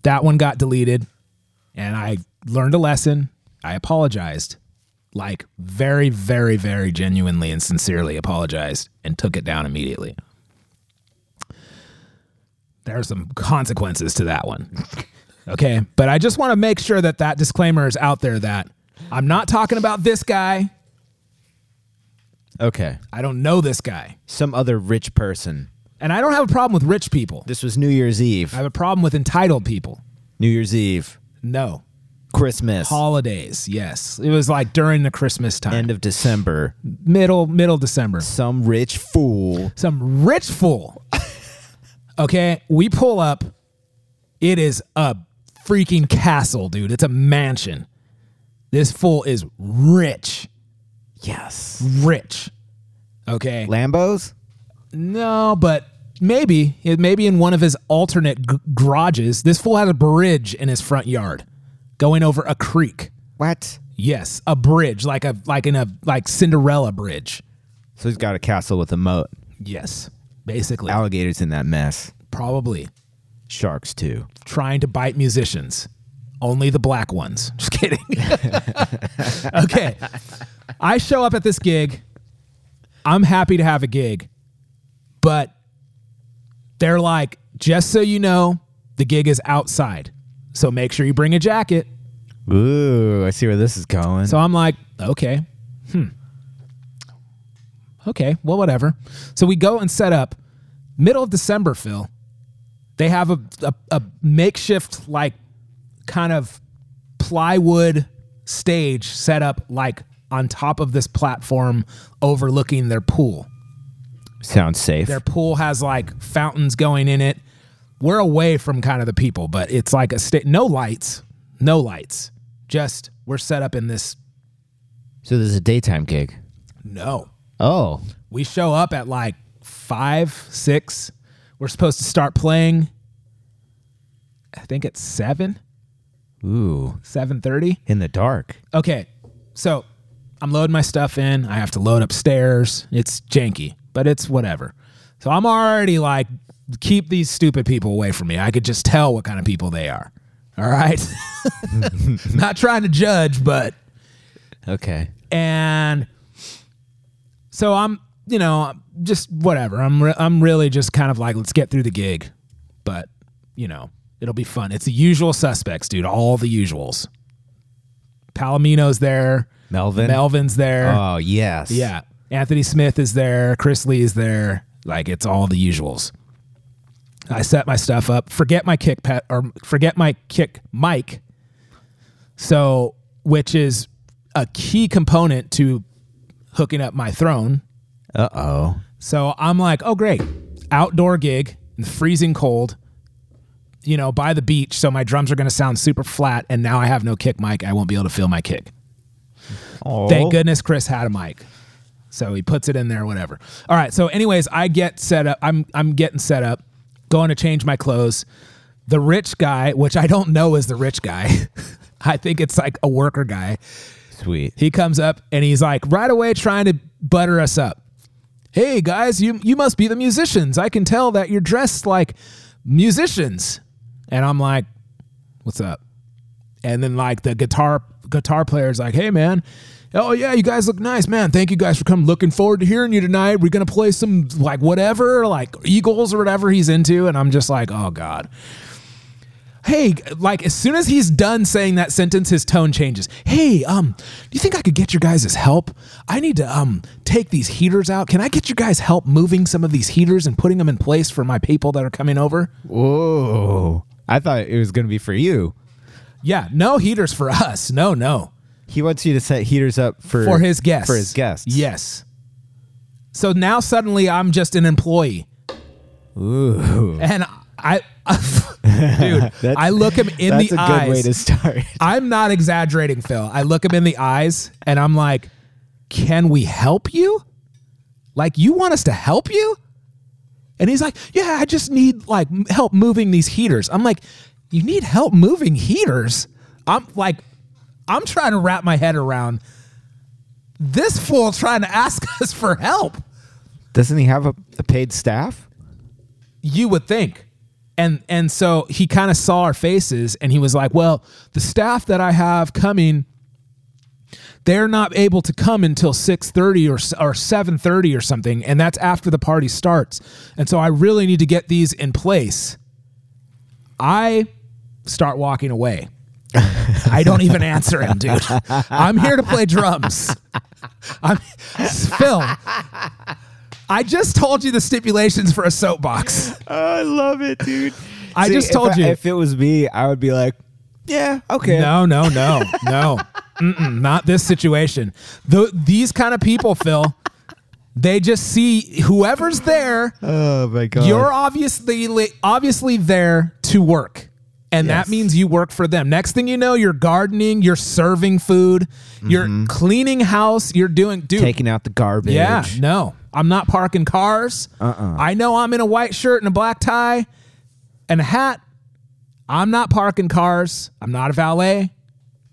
that one got deleted and I learned a lesson. I apologized. Like very very very genuinely and sincerely apologized and took it down immediately. There are some consequences to that one. Okay, but I just want to make sure that that disclaimer is out there that I'm not talking about this guy. Okay. I don't know this guy. Some other rich person. And I don't have a problem with rich people. This was New Year's Eve. I have a problem with entitled people. New Year's Eve. No. Christmas. Holidays, yes. It was like during the Christmas time. End of December. middle middle December. Some rich fool. Some rich fool. okay, we pull up. It is a freaking castle, dude. It's a mansion. This fool is rich. Yes. Rich. Okay. Lambos? No, but maybe it maybe in one of his alternate g- garages. This fool has a bridge in his front yard, going over a creek. What? Yes, a bridge like a like in a like Cinderella bridge. So he's got a castle with a moat. Yes, basically, Alligators in that mess. probably Sharks too. trying to bite musicians. Only the black ones. Just kidding. okay. I show up at this gig. I'm happy to have a gig. But they're like, just so you know, the gig is outside. So make sure you bring a jacket. Ooh, I see where this is going. So I'm like, okay. Hmm. Okay, well, whatever. So we go and set up. Middle of December, Phil. They have a, a, a makeshift, like, kind of plywood stage set up, like, on top of this platform overlooking their pool. Sounds safe. Their pool has, like, fountains going in it. We're away from kind of the people, but it's like a state. No lights. No lights. Just, we're set up in this. so there's a daytime gig. No. Oh. We show up at like five, six. We're supposed to start playing. I think it's seven, Ooh. seven thirty. In the dark. Okay, so I'm loading my stuff in. I have to load upstairs. It's janky, but it's whatever. So I'm already like, keep these stupid people away from me. I could just tell what kind of people they are. All right, not trying to judge, but Okay. and so I'm, you know, just whatever. I'm re- I'm really just kind of like let's get through the gig, but you know, it'll be fun. It's the usual suspects, dude. All the usuals. Palomino's there. Melvin. Melvin's there. Oh yes. yeah. Anthony Smith is there. Chris Lee is there. Like it's all the usuals. I set my stuff up. Forget my kick pet or forget my kick mic. So, which is a key component to hooking up my throne. Uh oh. So I'm like, oh great, outdoor gig, in freezing cold, you know, by the beach. So my drums are going to sound super flat, and now I have no kick mic. I won't be able to feel my kick. Thank goodness Chris had a mic. So he puts it in there, whatever. All right. So, anyways, I get set up. I'm I'm getting set up, going to change my clothes. The rich guy, which I don't know is the rich guy, I think it's like a worker guy. Sweet. He comes up and he's like right away trying to butter us up. Hey guys, you you must be the musicians. I can tell that you're dressed like musicians. And I'm like, what's up? And then like the guitar guitar player's like, hey man, oh yeah, you guys look nice, man. Thank you guys for coming. Looking forward to hearing you tonight. We're gonna play some like whatever, like Eagles or whatever he's into. And I'm just like, oh God. Hey, like as soon as he's done saying that sentence, his tone changes. Hey, um, do you think I could get your guys' help? I need to um take these heaters out. Can I get you guys help moving some of these heaters and putting them in place for my people that are coming over? Whoa. I thought it was going to be for you. Yeah, no heaters for us. No, no. He wants you to set heaters up for For his guests. For his guests. Yes. So now suddenly I'm just an employee. Ooh. And I dude, I look him in the eyes. That's the a eyes. good way to start. I'm not exaggerating, Phil. I look him in the eyes and I'm like, "Can we help you? Like you want us to help you?" And he's like, "Yeah, I just need like m- help moving these heaters." I'm like, "You need help moving heaters?" I'm like I'm trying to wrap my head around this fool trying to ask us for help. Doesn't he have a, a paid staff? you would think and and so he kind of saw our faces and he was like well the staff that i have coming they're not able to come until 6.30 or, s- or 7.30 or something and that's after the party starts and so i really need to get these in place i start walking away i don't even answer him dude i'm here to play drums i'm phil i just told you the stipulations for a soapbox I love it, dude. I just told if you. if it was me, I would be like, yeah, okay. No, no, no, no. Not this situation. The, these kind of people, Phil, they just see whoever's there. Oh my god. You're obviously obviously there to work. And Yes. that means you work for them. Next thing you know, you're gardening, you're serving food, you're mm-hmm. cleaning house, you're doing dude. taking out the garbage. yeah, no. I'm not parking cars. Uh-uh. I know I'm in a white shirt and a black tie and a hat. I'm not parking cars. I'm not a valet.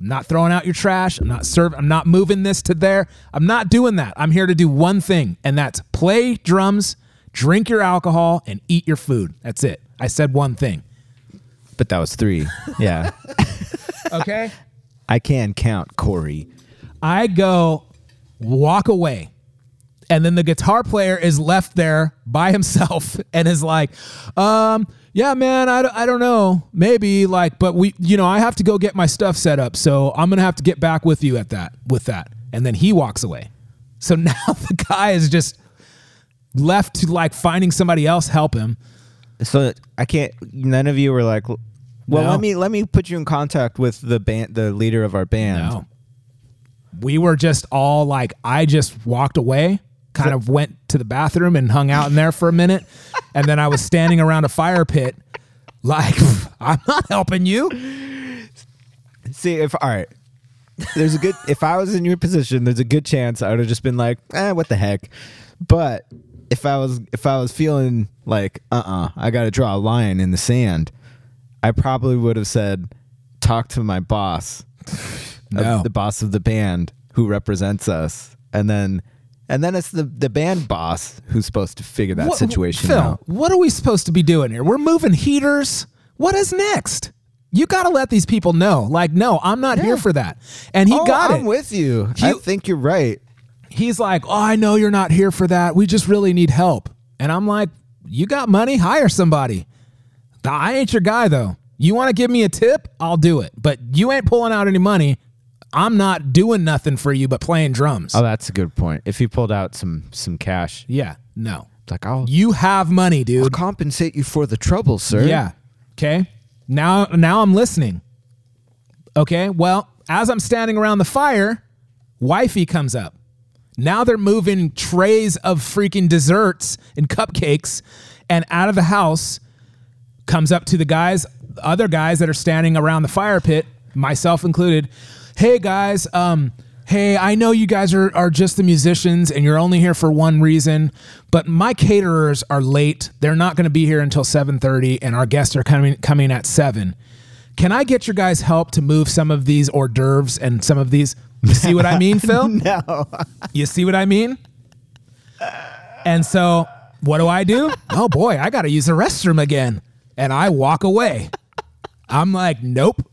I'm not throwing out your trash. I'm not serving. I'm not moving this to there. I'm not doing that. I'm here to do one thing, and that's play drums, drink your alcohol, and eat your food. That's it. I said one thing. But that was three. Yeah. Okay. I can count, Korey. I go walk away. And then the guitar player is left there by himself and is like, um, yeah, man, I, don't- I don't know. Maybe like, but we, you know, I have to go get my stuff set up. So I'm going to have to get back with you at that, with that. And then he walks away. So now the guy is just left to like finding somebody else help him. So I can't. None of you were like, well, No. let me let me put you in contact with the band, the leader of our band. No. We were just all like, I just walked away, kind of went to the bathroom and hung out in there for a minute. And then I was standing around a fire pit, like, I'm not helping you. See if all right. There's a good. if I was in your position, there's a good chance I would have just been like, eh, what the heck. But if I was if I was feeling like, uh, uh I got to draw a line in the sand, I probably would have said, talk to my boss, No. the boss of the band who represents us, and then. And then it's the, the band boss who's supposed to figure that What- situation Phil, out. what are we supposed to be doing here? We're moving heaters. What is next? You got to let these people know. Like, no, I'm not here for that. And he oh, got I'm it. with you. He- I think you're right. he's like, "Oh, I know you're not here for that. We just really need help." And I'm like, "You got money? Hire somebody." I ain't your guy though. You want to give me a tip? I'll do it. But you ain't pulling out any money. I'm not doing nothing for you but playing drums. Oh, that's a good point. If you pulled out some some cash, yeah, no. it's like I'll, You have money, dude. I'll compensate you for the trouble, sir. Yeah. Okay. Now now I'm listening. Okay. Well, as I'm standing around the fire, wifey comes up. Now they're moving trays of freaking desserts and cupcakes, and out of the house comes up to the guys, other guys that are standing around the fire pit, myself included. Hey guys, um, hey, I know you guys are, are just the musicians and you're only here for one reason, but my caterers are late. They're not going to be here until 7:30 and our guests are coming coming at 7. Can I get your guys' help to move some of these hors d'oeuvres and some of these? You see what I mean, Phil? No. You see what I mean? And so, what do I do? Oh boy, I got to use the restroom again. And I walk away. I'm like, nope,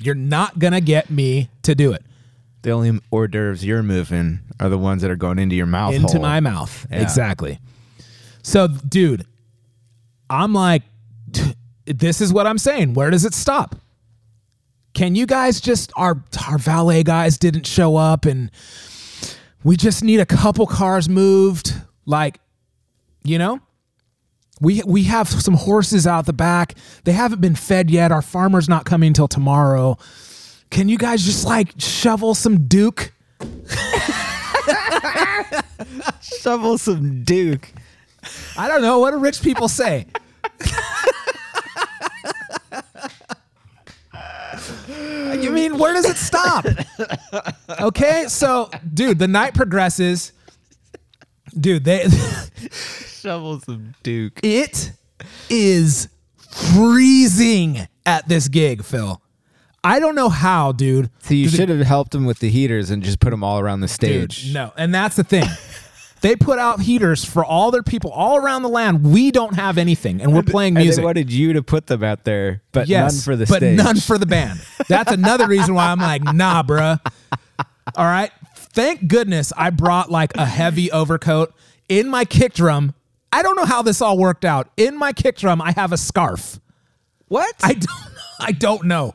you're not going to get me to do it. The only hors d'oeuvres you're moving are the ones that are going into your mouth. Into hole. my mouth. Yeah. Exactly. So, dude, I'm like, this is what I'm saying. Where does it stop? Can you guys just our our valet guys didn't show up and we just need a couple cars moved like you know? We we have some horses out the back. They haven't been fed yet. Our farmer's not coming till tomorrow. Can you guys just like shovel some duke? Shovel some Duke. I don't know. What do rich people say? you mean where does it stop? Okay, so dude, the night progresses. Dude, they Shovel some Duke. it is freezing at this gig, Phil. I don't know how, dude. So you should have helped them with the heaters and just put them all around the Dude, stage. no, and that's the thing. they put out heaters for all their people all around the land. We don't have anything, and we're playing And music. they wanted you to put them out there, but yes, none for the but stage. none for the band. That's another reason why I'm like, nah, bruh. All right. Thank goodness I brought like a heavy overcoat in my kick drum. I don't know how this all worked out. In my kick drum, I have a scarf. what? I don't. I don't know.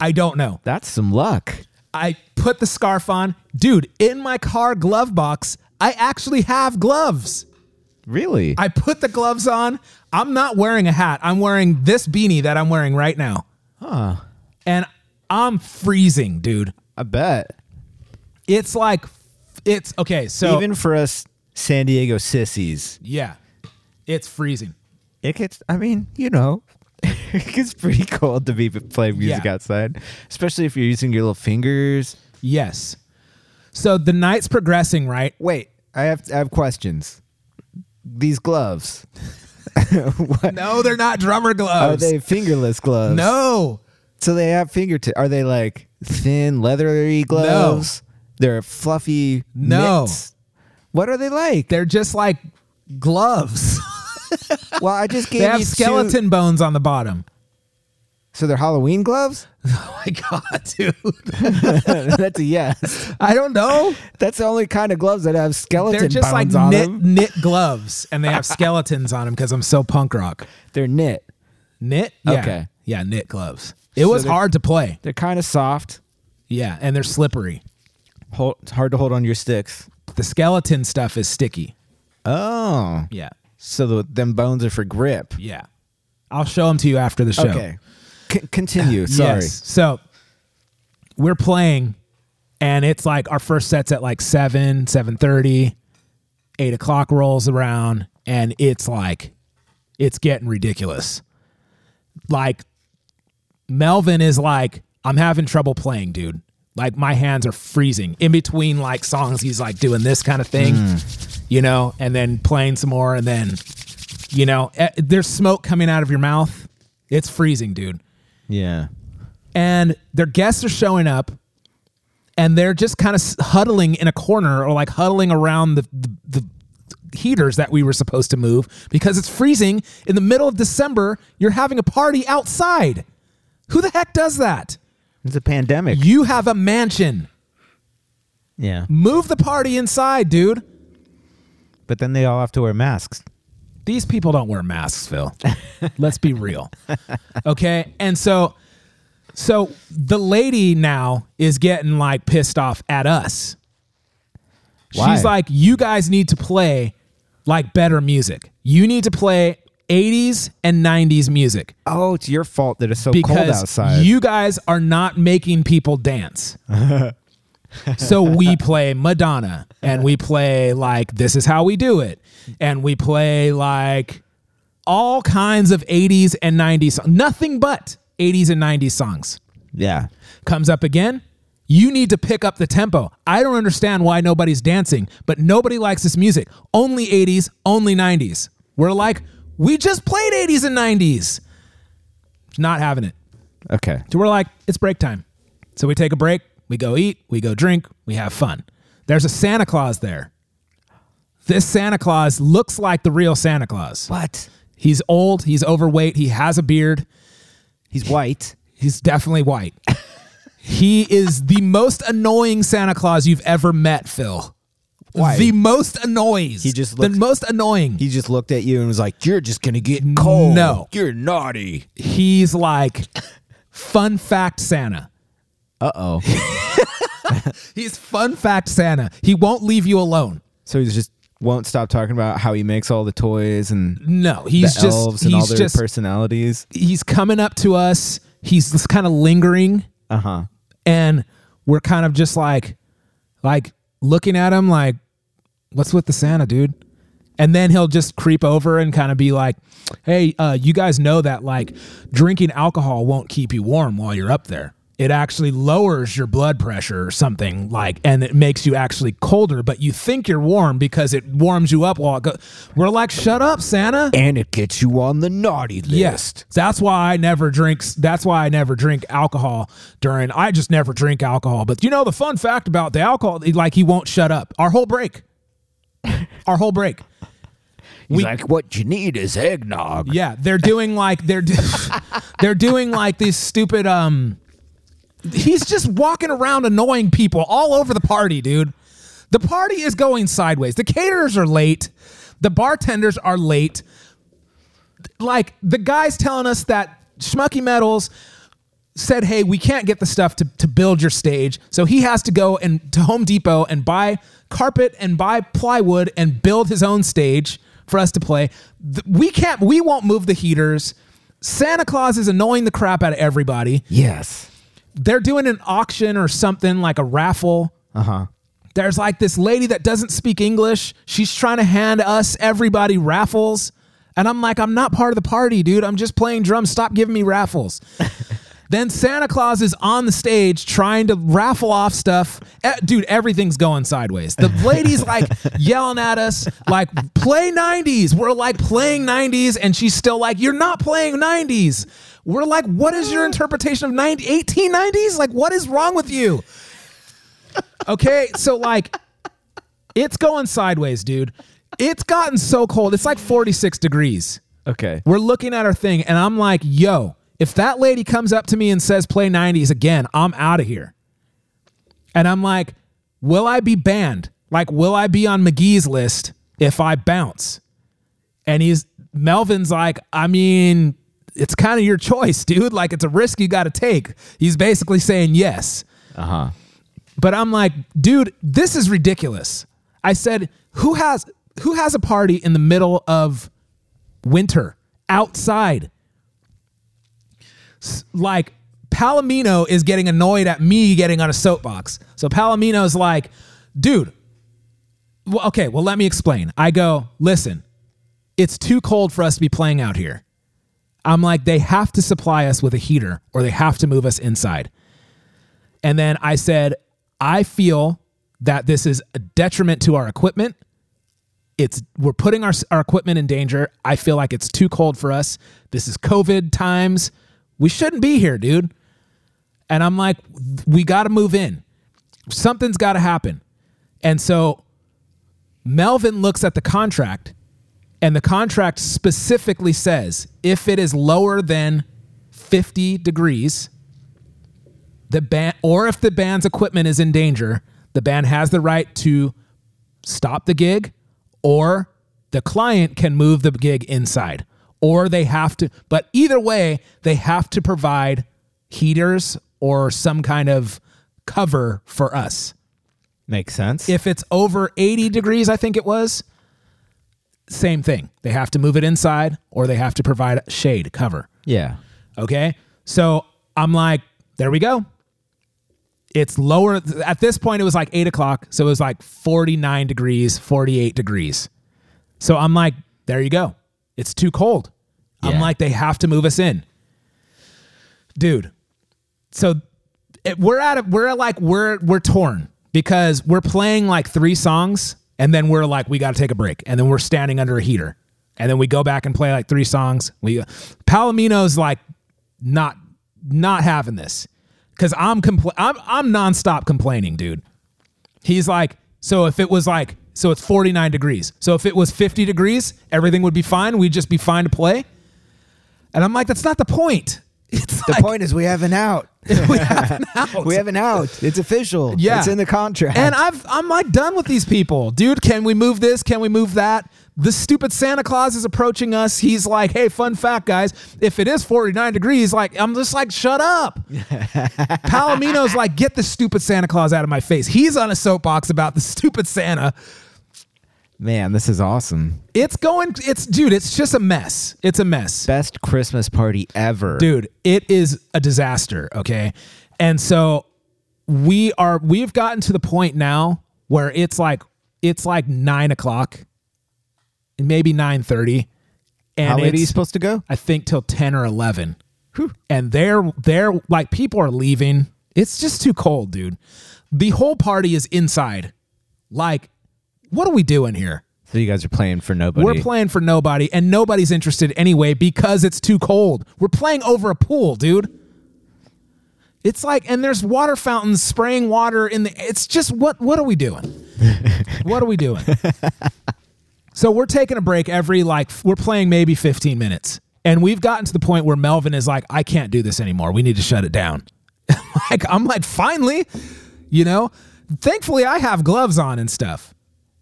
I don't know. That's some luck. I put the scarf on, dude. In my car glove box, I actually have gloves. Really? I put the gloves on. I'm not wearing a hat. I'm wearing this beanie that I'm wearing right now. huh. And I'm freezing, dude. I bet. It's like it's okay, so Even for us San Diego sissies, yeah. It's freezing. it gets. I mean, you know, it gets pretty cold to be playing music Yeah. outside, especially if you're using your little fingers. Yes. So the night's progressing, right? Wait, I have I have questions. these gloves? No, they're not drummer gloves. Are they fingerless gloves? no. So they have fingertips. Are they like thin, leathery gloves? No. They're fluffy. No. mitts? What are they like? They're just like gloves. Well, I just gave they have you two- skeleton bones on the bottom. So they're Halloween gloves? Oh my god, dude. That's a yes. I don't know. That's the only kind of gloves that have skeleton They're just like on knit them. knit gloves, and they have skeletons on them because I'm so punk rock. They're knit. Knit, yeah. Okay. yeah, knit gloves. It was hard to play, They're kind of soft. yeah, and they're slippery. Hold, it's hard to hold on your sticks. The skeleton stuff is sticky. Oh. Yeah, So the, them bones are for grip. yeah. I'll show them to you after the show. Okay. C- continue. Sorry. Yes. So we're playing, and it's like our first set's at like seven, seven thirty, eight o'clock rolls around, and it's like it's getting ridiculous. Like Melvin is like, I'm having trouble playing, dude. Like my hands are freezing in between like songs. He's like doing this kind of thing, mm. You know, and then playing some more, and then you know, eh, there's smoke coming out of your mouth. It's freezing, dude Yeah. and their guests are showing up and they're just kind of huddling in a corner or like huddling around the, the, the heaters that we were supposed to move because it's freezing in the middle of December. You're having a party outside. Who the heck does that? It's a pandemic. You have a mansion. yeah. Move the party inside, dude. But then they all have to wear masks. These people don't wear masks, Phil. Let's be real. Okay? And so so the lady now is getting like pissed off at us. Why? She's like, "You guys need to play like better music. You need to play 80s and 90s music Oh, it's your fault that it's so cold outside. you guys are not making people dance." so we play Madonna and we play like this is how we do it and we play like all kinds of 80s and 90s songs. Nothing but 80s and 90s songs. yeah. Comes up again. You need to pick up the tempo. I don't understand why nobody's dancing, but nobody likes this music. Only 80s, only 90s. We're like, we just played 80s and 90s. Not having it. Okay. So we're like, it's break time. So we take a break, we go eat, we go drink, we have fun. There's a Santa Claus there. This Santa Claus looks like the real Santa Claus. What? He's old, he's overweight, he has a beard, He's white. he's definitely white. he is the most annoying Santa Claus you've ever met, Phil. Why? The most annoying. He just the most annoying. He just looked at you and was like, "You're just gonna get cold. No. you're naughty." he's like fun fact Santa. Uh oh. He's fun fact Santa. He won't leave you alone. so he just won't stop talking about how he makes all the toys and No, he's just elves and all he's their just personalities. he's coming up to us. He's just kind of lingering, Uh huh. and we're kind of just like, like looking at him, like, what's with the Santa, dude? And then he'll just creep over and kind of be like, "Hey, uh, you guys know that like drinking alcohol won't keep you warm while you're up there. It actually lowers your blood pressure or something like, and it makes you actually colder. But you think you're warm because it warms you up while it goes. We're like, shut up, Santa. And it gets you on the naughty list. Yes, that's why I never drink. That's why I never drink alcohol during. I just never drink alcohol. But you know the fun fact about the alcohol, like he won't shut up. Our whole break, our whole break. He's We- like, "What you need is eggnog." Yeah, they're doing like they're do- they're doing like these stupid. Um, he's just walking around annoying people all over the party, dude. The party is going sideways. The caterers are late. The bartenders are late. Like the guys telling us that Schmucky Metals said, "Hey, we can't get the stuff to, to build your stage, so he has to go and to Home Depot and buy carpet and buy plywood and build his own stage for us to play. We can't. We won't move the heaters. Santa Claus is annoying the crap out of everybody. Yes. They're doing an auction or something like a raffle. Uh huh. There's like this lady that doesn't speak English. She's trying to hand us everybody raffles. And I'm like, I'm not part of the party, dude. I'm just playing drums. Stop giving me raffles. Then Santa Claus is on the stage trying to raffle off stuff. Eh, Dude, everything's going sideways. The lady's like yelling at us, like, play 90s. We're like playing 90s, and she's still like, you're not playing 90s. We're like, what is your interpretation of 90, 1890s? Like, what is wrong with you? Okay, so like, it's going sideways, dude. It's gotten so cold. It's like 46 degrees. Okay. We're looking at our thing, and I'm like, yo, if that lady comes up to me and says play 90s again, I'm out of here. And I'm like, will I be banned? Like, will I be on McGee's list if I bounce? And he's, Melvin's like, I mean, it's kind of your choice, dude. Like, it's a risk you got to take. He's basically saying yes. Uh huh. But I'm like, dude, this is ridiculous. I said, who has who has a party in the middle of winter outside? S- Like Palomino is getting annoyed at me getting on a soapbox. So Palomino's like, dude, well, okay, well, let me explain. I go, listen, it's too cold for us to be playing out here. I'm like, they have to supply us with a heater or they have to move us inside. And then I said, I feel that this is a detriment to our equipment. It's we're putting our our equipment in danger. I feel like it's too cold for us. This is COVID times. We shouldn't be here, dude. And I'm like, we got to move in. Something's got to happen. And so Melvin looks at the contract, and the contract specifically says if it is lower than 50 degrees, the band or if the band's equipment is in danger, the band has the right to stop the gig or the client can move the gig inside or they have to but either way they have to provide heaters or some kind of cover for us. Makes sense. If it's over 80 degrees, I think it was, same thing. They have to move it inside or they have to provide shade cover. yeah. Okay. So I'm like, there we go. It's lower. At this point, it was like eight o'clock. So it was like 49 degrees, 48 degrees. So I'm like, there you go. It's too cold. I'm like, they have to move us in. Dude. So it, we're at it. We're at like, we're, we're torn because we're playing like three songs and then we're like, we got to take a break. And then we're standing under a heater. And then we go back and play like three songs. We Palomino's like not not having this because I'm compl- I'm I'm nonstop complaining, dude. He's like, so if it was like, so it's 49 degrees. So if it was 50 degrees, everything would be fine. We'd just be fine to play. And I'm like, that's not the point. It's The like, point is we have an out. we have an out. we have an out. It's official. Yeah. It's in the contract. And I've I'm like done with these people. Dude, can we move this? Can we move that? The stupid Santa Claus is approaching us. He's like, "Hey, fun fact, guys, if it is 49 degrees, like I'm just like, shut up." Palomino's like, "Get the stupid Santa Claus out of my face." He's on a soapbox about the stupid Santa. Man, this is awesome. It's going it's dude, it's just a mess. It's a mess. Best Christmas party ever. dude it is a disaster okay and so we are we've gotten to the point now where it's like it's like nine o'clock maybe 9.30 and How late are you supposed to go? i think till 10 or 11 and they're they're like people are leaving it's just too cold dude the whole party is inside like what are we doing here So you guys are playing for nobody. we're playing for nobody, and nobody's interested anyway because it's too cold. We're playing over a pool, dude. It's like, and there's water fountains spraying water in the. It's just what? What are we doing? what are we doing? so we're taking a break every like we're playing maybe 15 minutes, and we've gotten to the point where Melvin is like, I can't do this anymore. We need to shut it down. like I'm like, finally, you know. Thankfully, I have gloves on and stuff,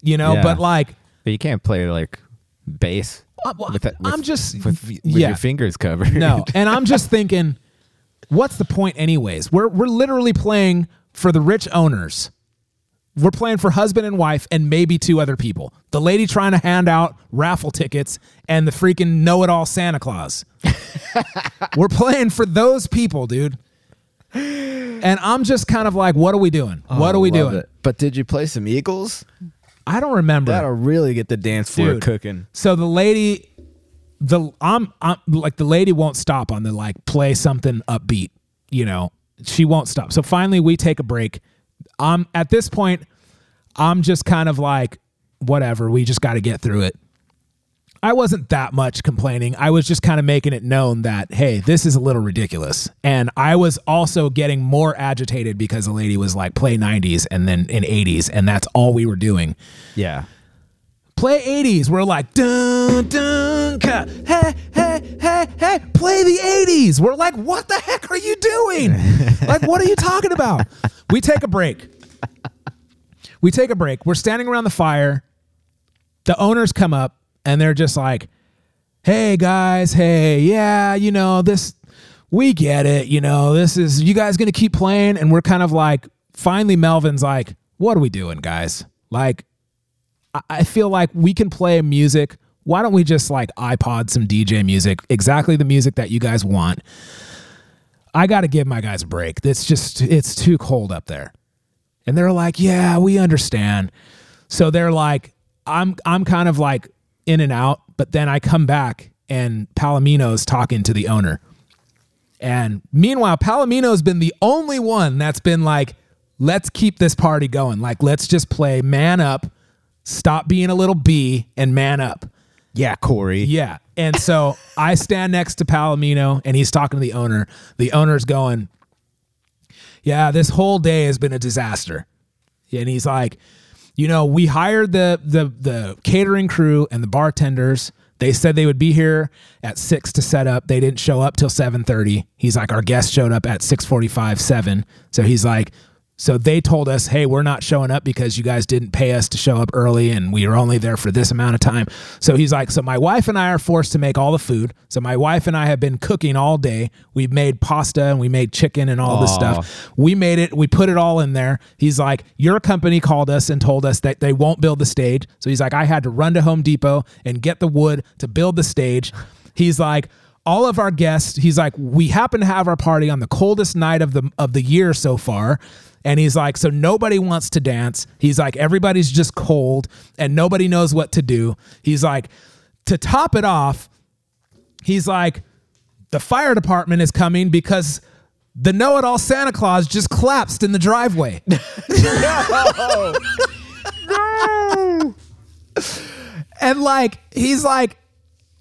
you know. Yeah. But like, But you can't play like bass. Uh, well, with that- with- I'm just with, with yeah. your fingers covered. No, and I'm just thinking, what's the point, anyways? We're we're literally playing for the rich owners. We're playing for husband and wife and maybe two other people. The lady trying to hand out raffle tickets and the freaking know-it-all Santa Claus. We're playing for those people, dude. And I'm just kind of like, what are we doing? what are we doing? it. But did you play some Eagles? I don't remember. That'll really get the dance floor Dude. cooking. So the lady, the I'm, I'm like the lady won't stop on the like play something upbeat. you know, she won't stop. So finally we take a break. I'm at this point, I'm just kind of like, whatever, we just got to get through it. I wasn't that much complaining. I was just kind of making it known that, hey, this is a little ridiculous. And I was also getting more agitated because the lady was like, play 90s and then in 80s. And that's all we were doing. Yeah. Play 80s. We're like, dun, dun, ka, hey, hey, hey, hey, play the 80s. We're like, what the heck are you doing? like, what are you talking about? We take a break. We take a break. We're standing around the fire. The owners come up and they're just like, hey guys, hey, yeah, you know, this, we get it. You know, this is, you guys gonna keep playing? And we're kind of like, finally, Melvin's like, what are we doing, guys? Like, I- feel like we can play music. Why don't we just like iPod some DJ music, exactly the music that you guys want? I got to give my guys a break. It's just, it's too cold up there. And they're like, yeah, we understand. So they're like, I'm, I'm kind of like in and out, but then I come back and Palomino's talking to the owner. And meanwhile, Palomino's been the only one that's been like, let's keep this party going. Like, let's just play man up, stop being a little B and man up. Yeah, Korey. Yeah. And so I stand next to Palomino and he's talking to the owner. The owner's going, Yeah, this whole day has been a disaster. And he's like, you know, we hired the the the catering crew and the bartenders. They said they would be here at six to set up. They didn't show up till seven thirty. He's like, our guest showed up at six forty five, seven. So he's like, so they told us, hey, we're not showing up because you guys didn't pay us to show up early and we were only there for this amount of time. So he's like, so my wife and I are forced to make all the food. So my wife and I have been cooking all day. We've made pasta and we made chicken and all this stuff. We made it, we put it all in there. He's like, your company called us and told us that they won't build the stage. So he's like, I had to run to Home Depot and get the wood to build the stage. He's like, all of our guests, he's like, we happen to have our party on the coldest night of the of the year so far. And he's like, so nobody wants to dance. He's like, everybody's just cold and nobody knows what to do. He's like, to top it off, he's like, the fire department is coming because the know-it-all Santa Claus just collapsed in the driveway. and like, he's like,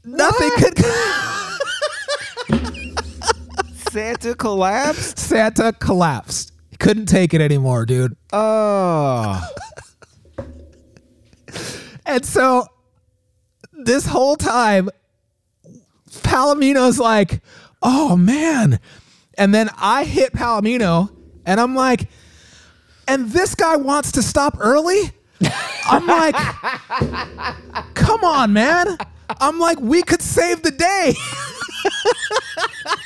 nothing could. Santa collapsed. Santa collapsed. Couldn't take it anymore, dude. Oh. And so this whole time, Palomino's like, oh man. And then I hit Palomino and I'm like, and this guy wants to stop early? I'm like, come on, man. I'm like, we could save the day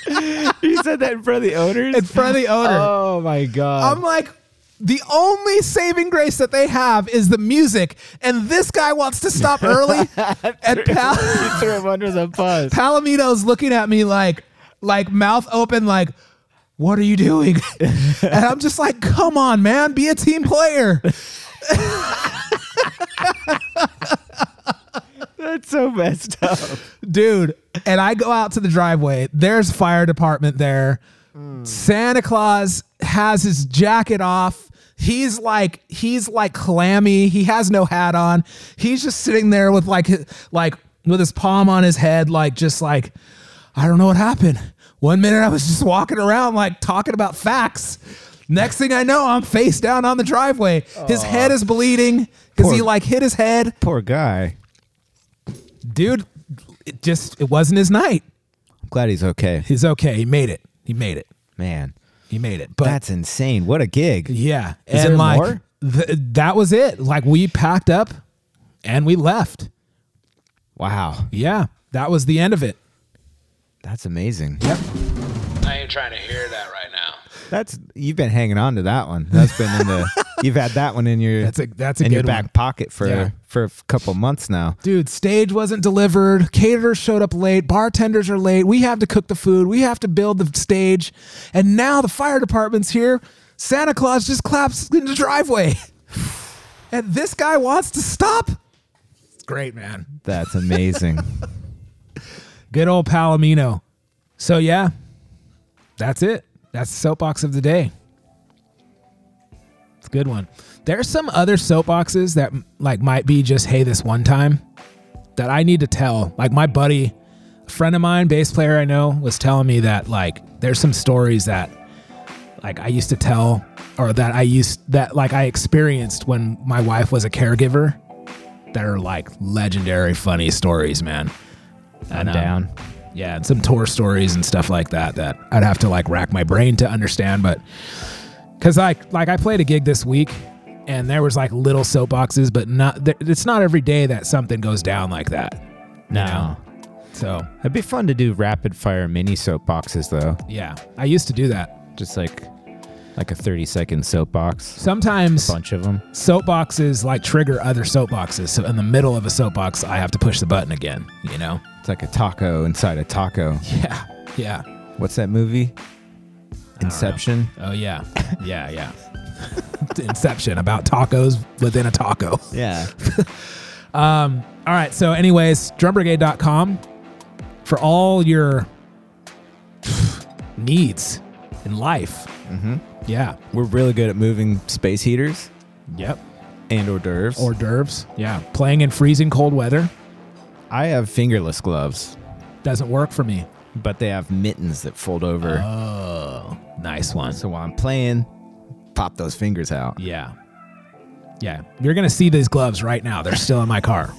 you said that in front of the owners? in front of the owner. Oh my god. I'm like, the only saving grace that they have is the music, and this guy wants to stop early. and Pal- you threw him under the bus. Palomino's looking at me like, like mouth open, like, what are you doing? and I'm just like, come on, man, be a team player. That's so messed up. dude. And I go out to the driveway. There's fire department there. Santa Claus has his jacket off. He's like he's like clammy. He has no hat on. He's just sitting there with like like with his palm on his head, like just like I don't know what happened. One minute I was just walking around like talking about facts. Next thing I know, I'm face down on the driveway. His head is bleeding because he like hit his head. Poor guy. Dude, it just it wasn't his night. I'm glad he's okay. He's okay. He made it. He made it. Man, He made it. But that's insane. What a gig. yeah, Is and there like more? th- that was it. Like we packed up and we left. Wow. Yeah, that was the end of it. That's amazing. Yep. I ain't trying to hear that right now. That's you've been hanging on to that one. That's been in the you've had that one in your That's a that's a in your back one. pocket for Yeah. for a couple months now. Dude, stage wasn't delivered. Caterers showed up late. Bartenders are late. We have to cook the food. We have to build the stage. And now the fire department's here. Santa Claus just claps in the driveway. and this guy wants to stop. It's great, man. That's amazing. Good old Palomino. So yeah, that's it. That's the soapbox of the day. Good one. There's some other soapboxes that like might be just hey this one time that I need to tell. Like my buddy, a friend of mine, bass player I know, was telling me that like there's some stories that like I used to tell or that I used that like I experienced when my wife was a caregiver that are like legendary funny stories, man. I'm And, um, down. yeah, and some tour stories and stuff like that that I'd have to like rack my brain to understand, but because like like I played a gig this week and there was like little soapboxes, but not it's not every day that something goes down like that. you No. know? So It'd be fun to do rapid fire mini soapboxes though. yeah, I used to do that. Just like like a 30 second soapbox. Sometimes a Bunch of them. soapboxes like trigger other soapboxes. So in the middle of a soapbox, I have to push the button again. You know? It's like a taco inside a taco. Yeah, yeah. What's that movie? Inception. Oh yeah, yeah, yeah. Inception about tacos within a taco. Yeah. Um, all right. So, anyways, drumbrigade.com for all your needs in life. mm-hmm. Yeah. We're really good at moving space heaters Yep. and hors d'oeuvres. Hors d'oeuvres. Yeah. Playing in freezing cold weather I have fingerless gloves, doesn't work for me. But they have mittens that fold over. Oh, nice one. so while I'm playing, pop those fingers out. Yeah. Yeah. You're going to see these gloves right now. They're still in my car.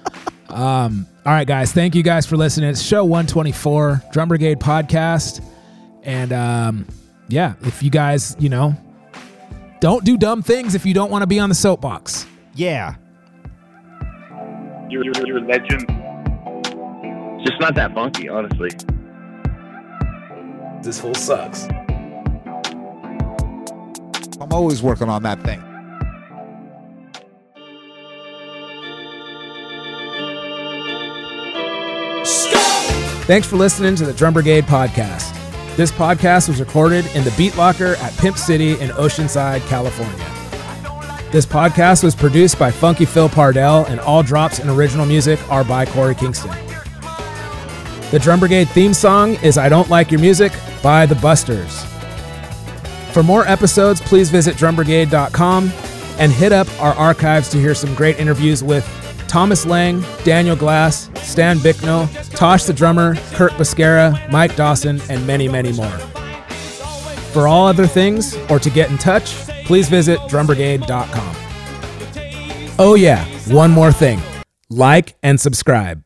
um, all right, guys. Thank you guys for listening. It's show 124, Drum Brigade podcast. And um, yeah, if you guys, you know, don't do dumb things if you don't want to be on the soapbox. Yeah. You're, you're, you're a legend. It's just not that funky, honestly. This whole sucks. I'm always working on that thing. Thanks for listening to the Drum Brigade podcast. This podcast was recorded in the Beat Locker at Pimp City in Oceanside, California. This podcast was produced by Funky Phil Pardell, and all drops and original music are by Korey Kingston. The Drum Brigade theme song is I Don't Like Your Music by The Busters. For more episodes, please visit drumbrigade.com and hit up our archives to hear some great interviews with Thomas Lang, Daniel Glass, Stan Bicknell, Tosh the drummer, Curt Bisquera, Mike Dawson, and many, many more. For all other things or to get in touch, please visit drumbrigade.com. Oh, yeah, one more thing like and subscribe.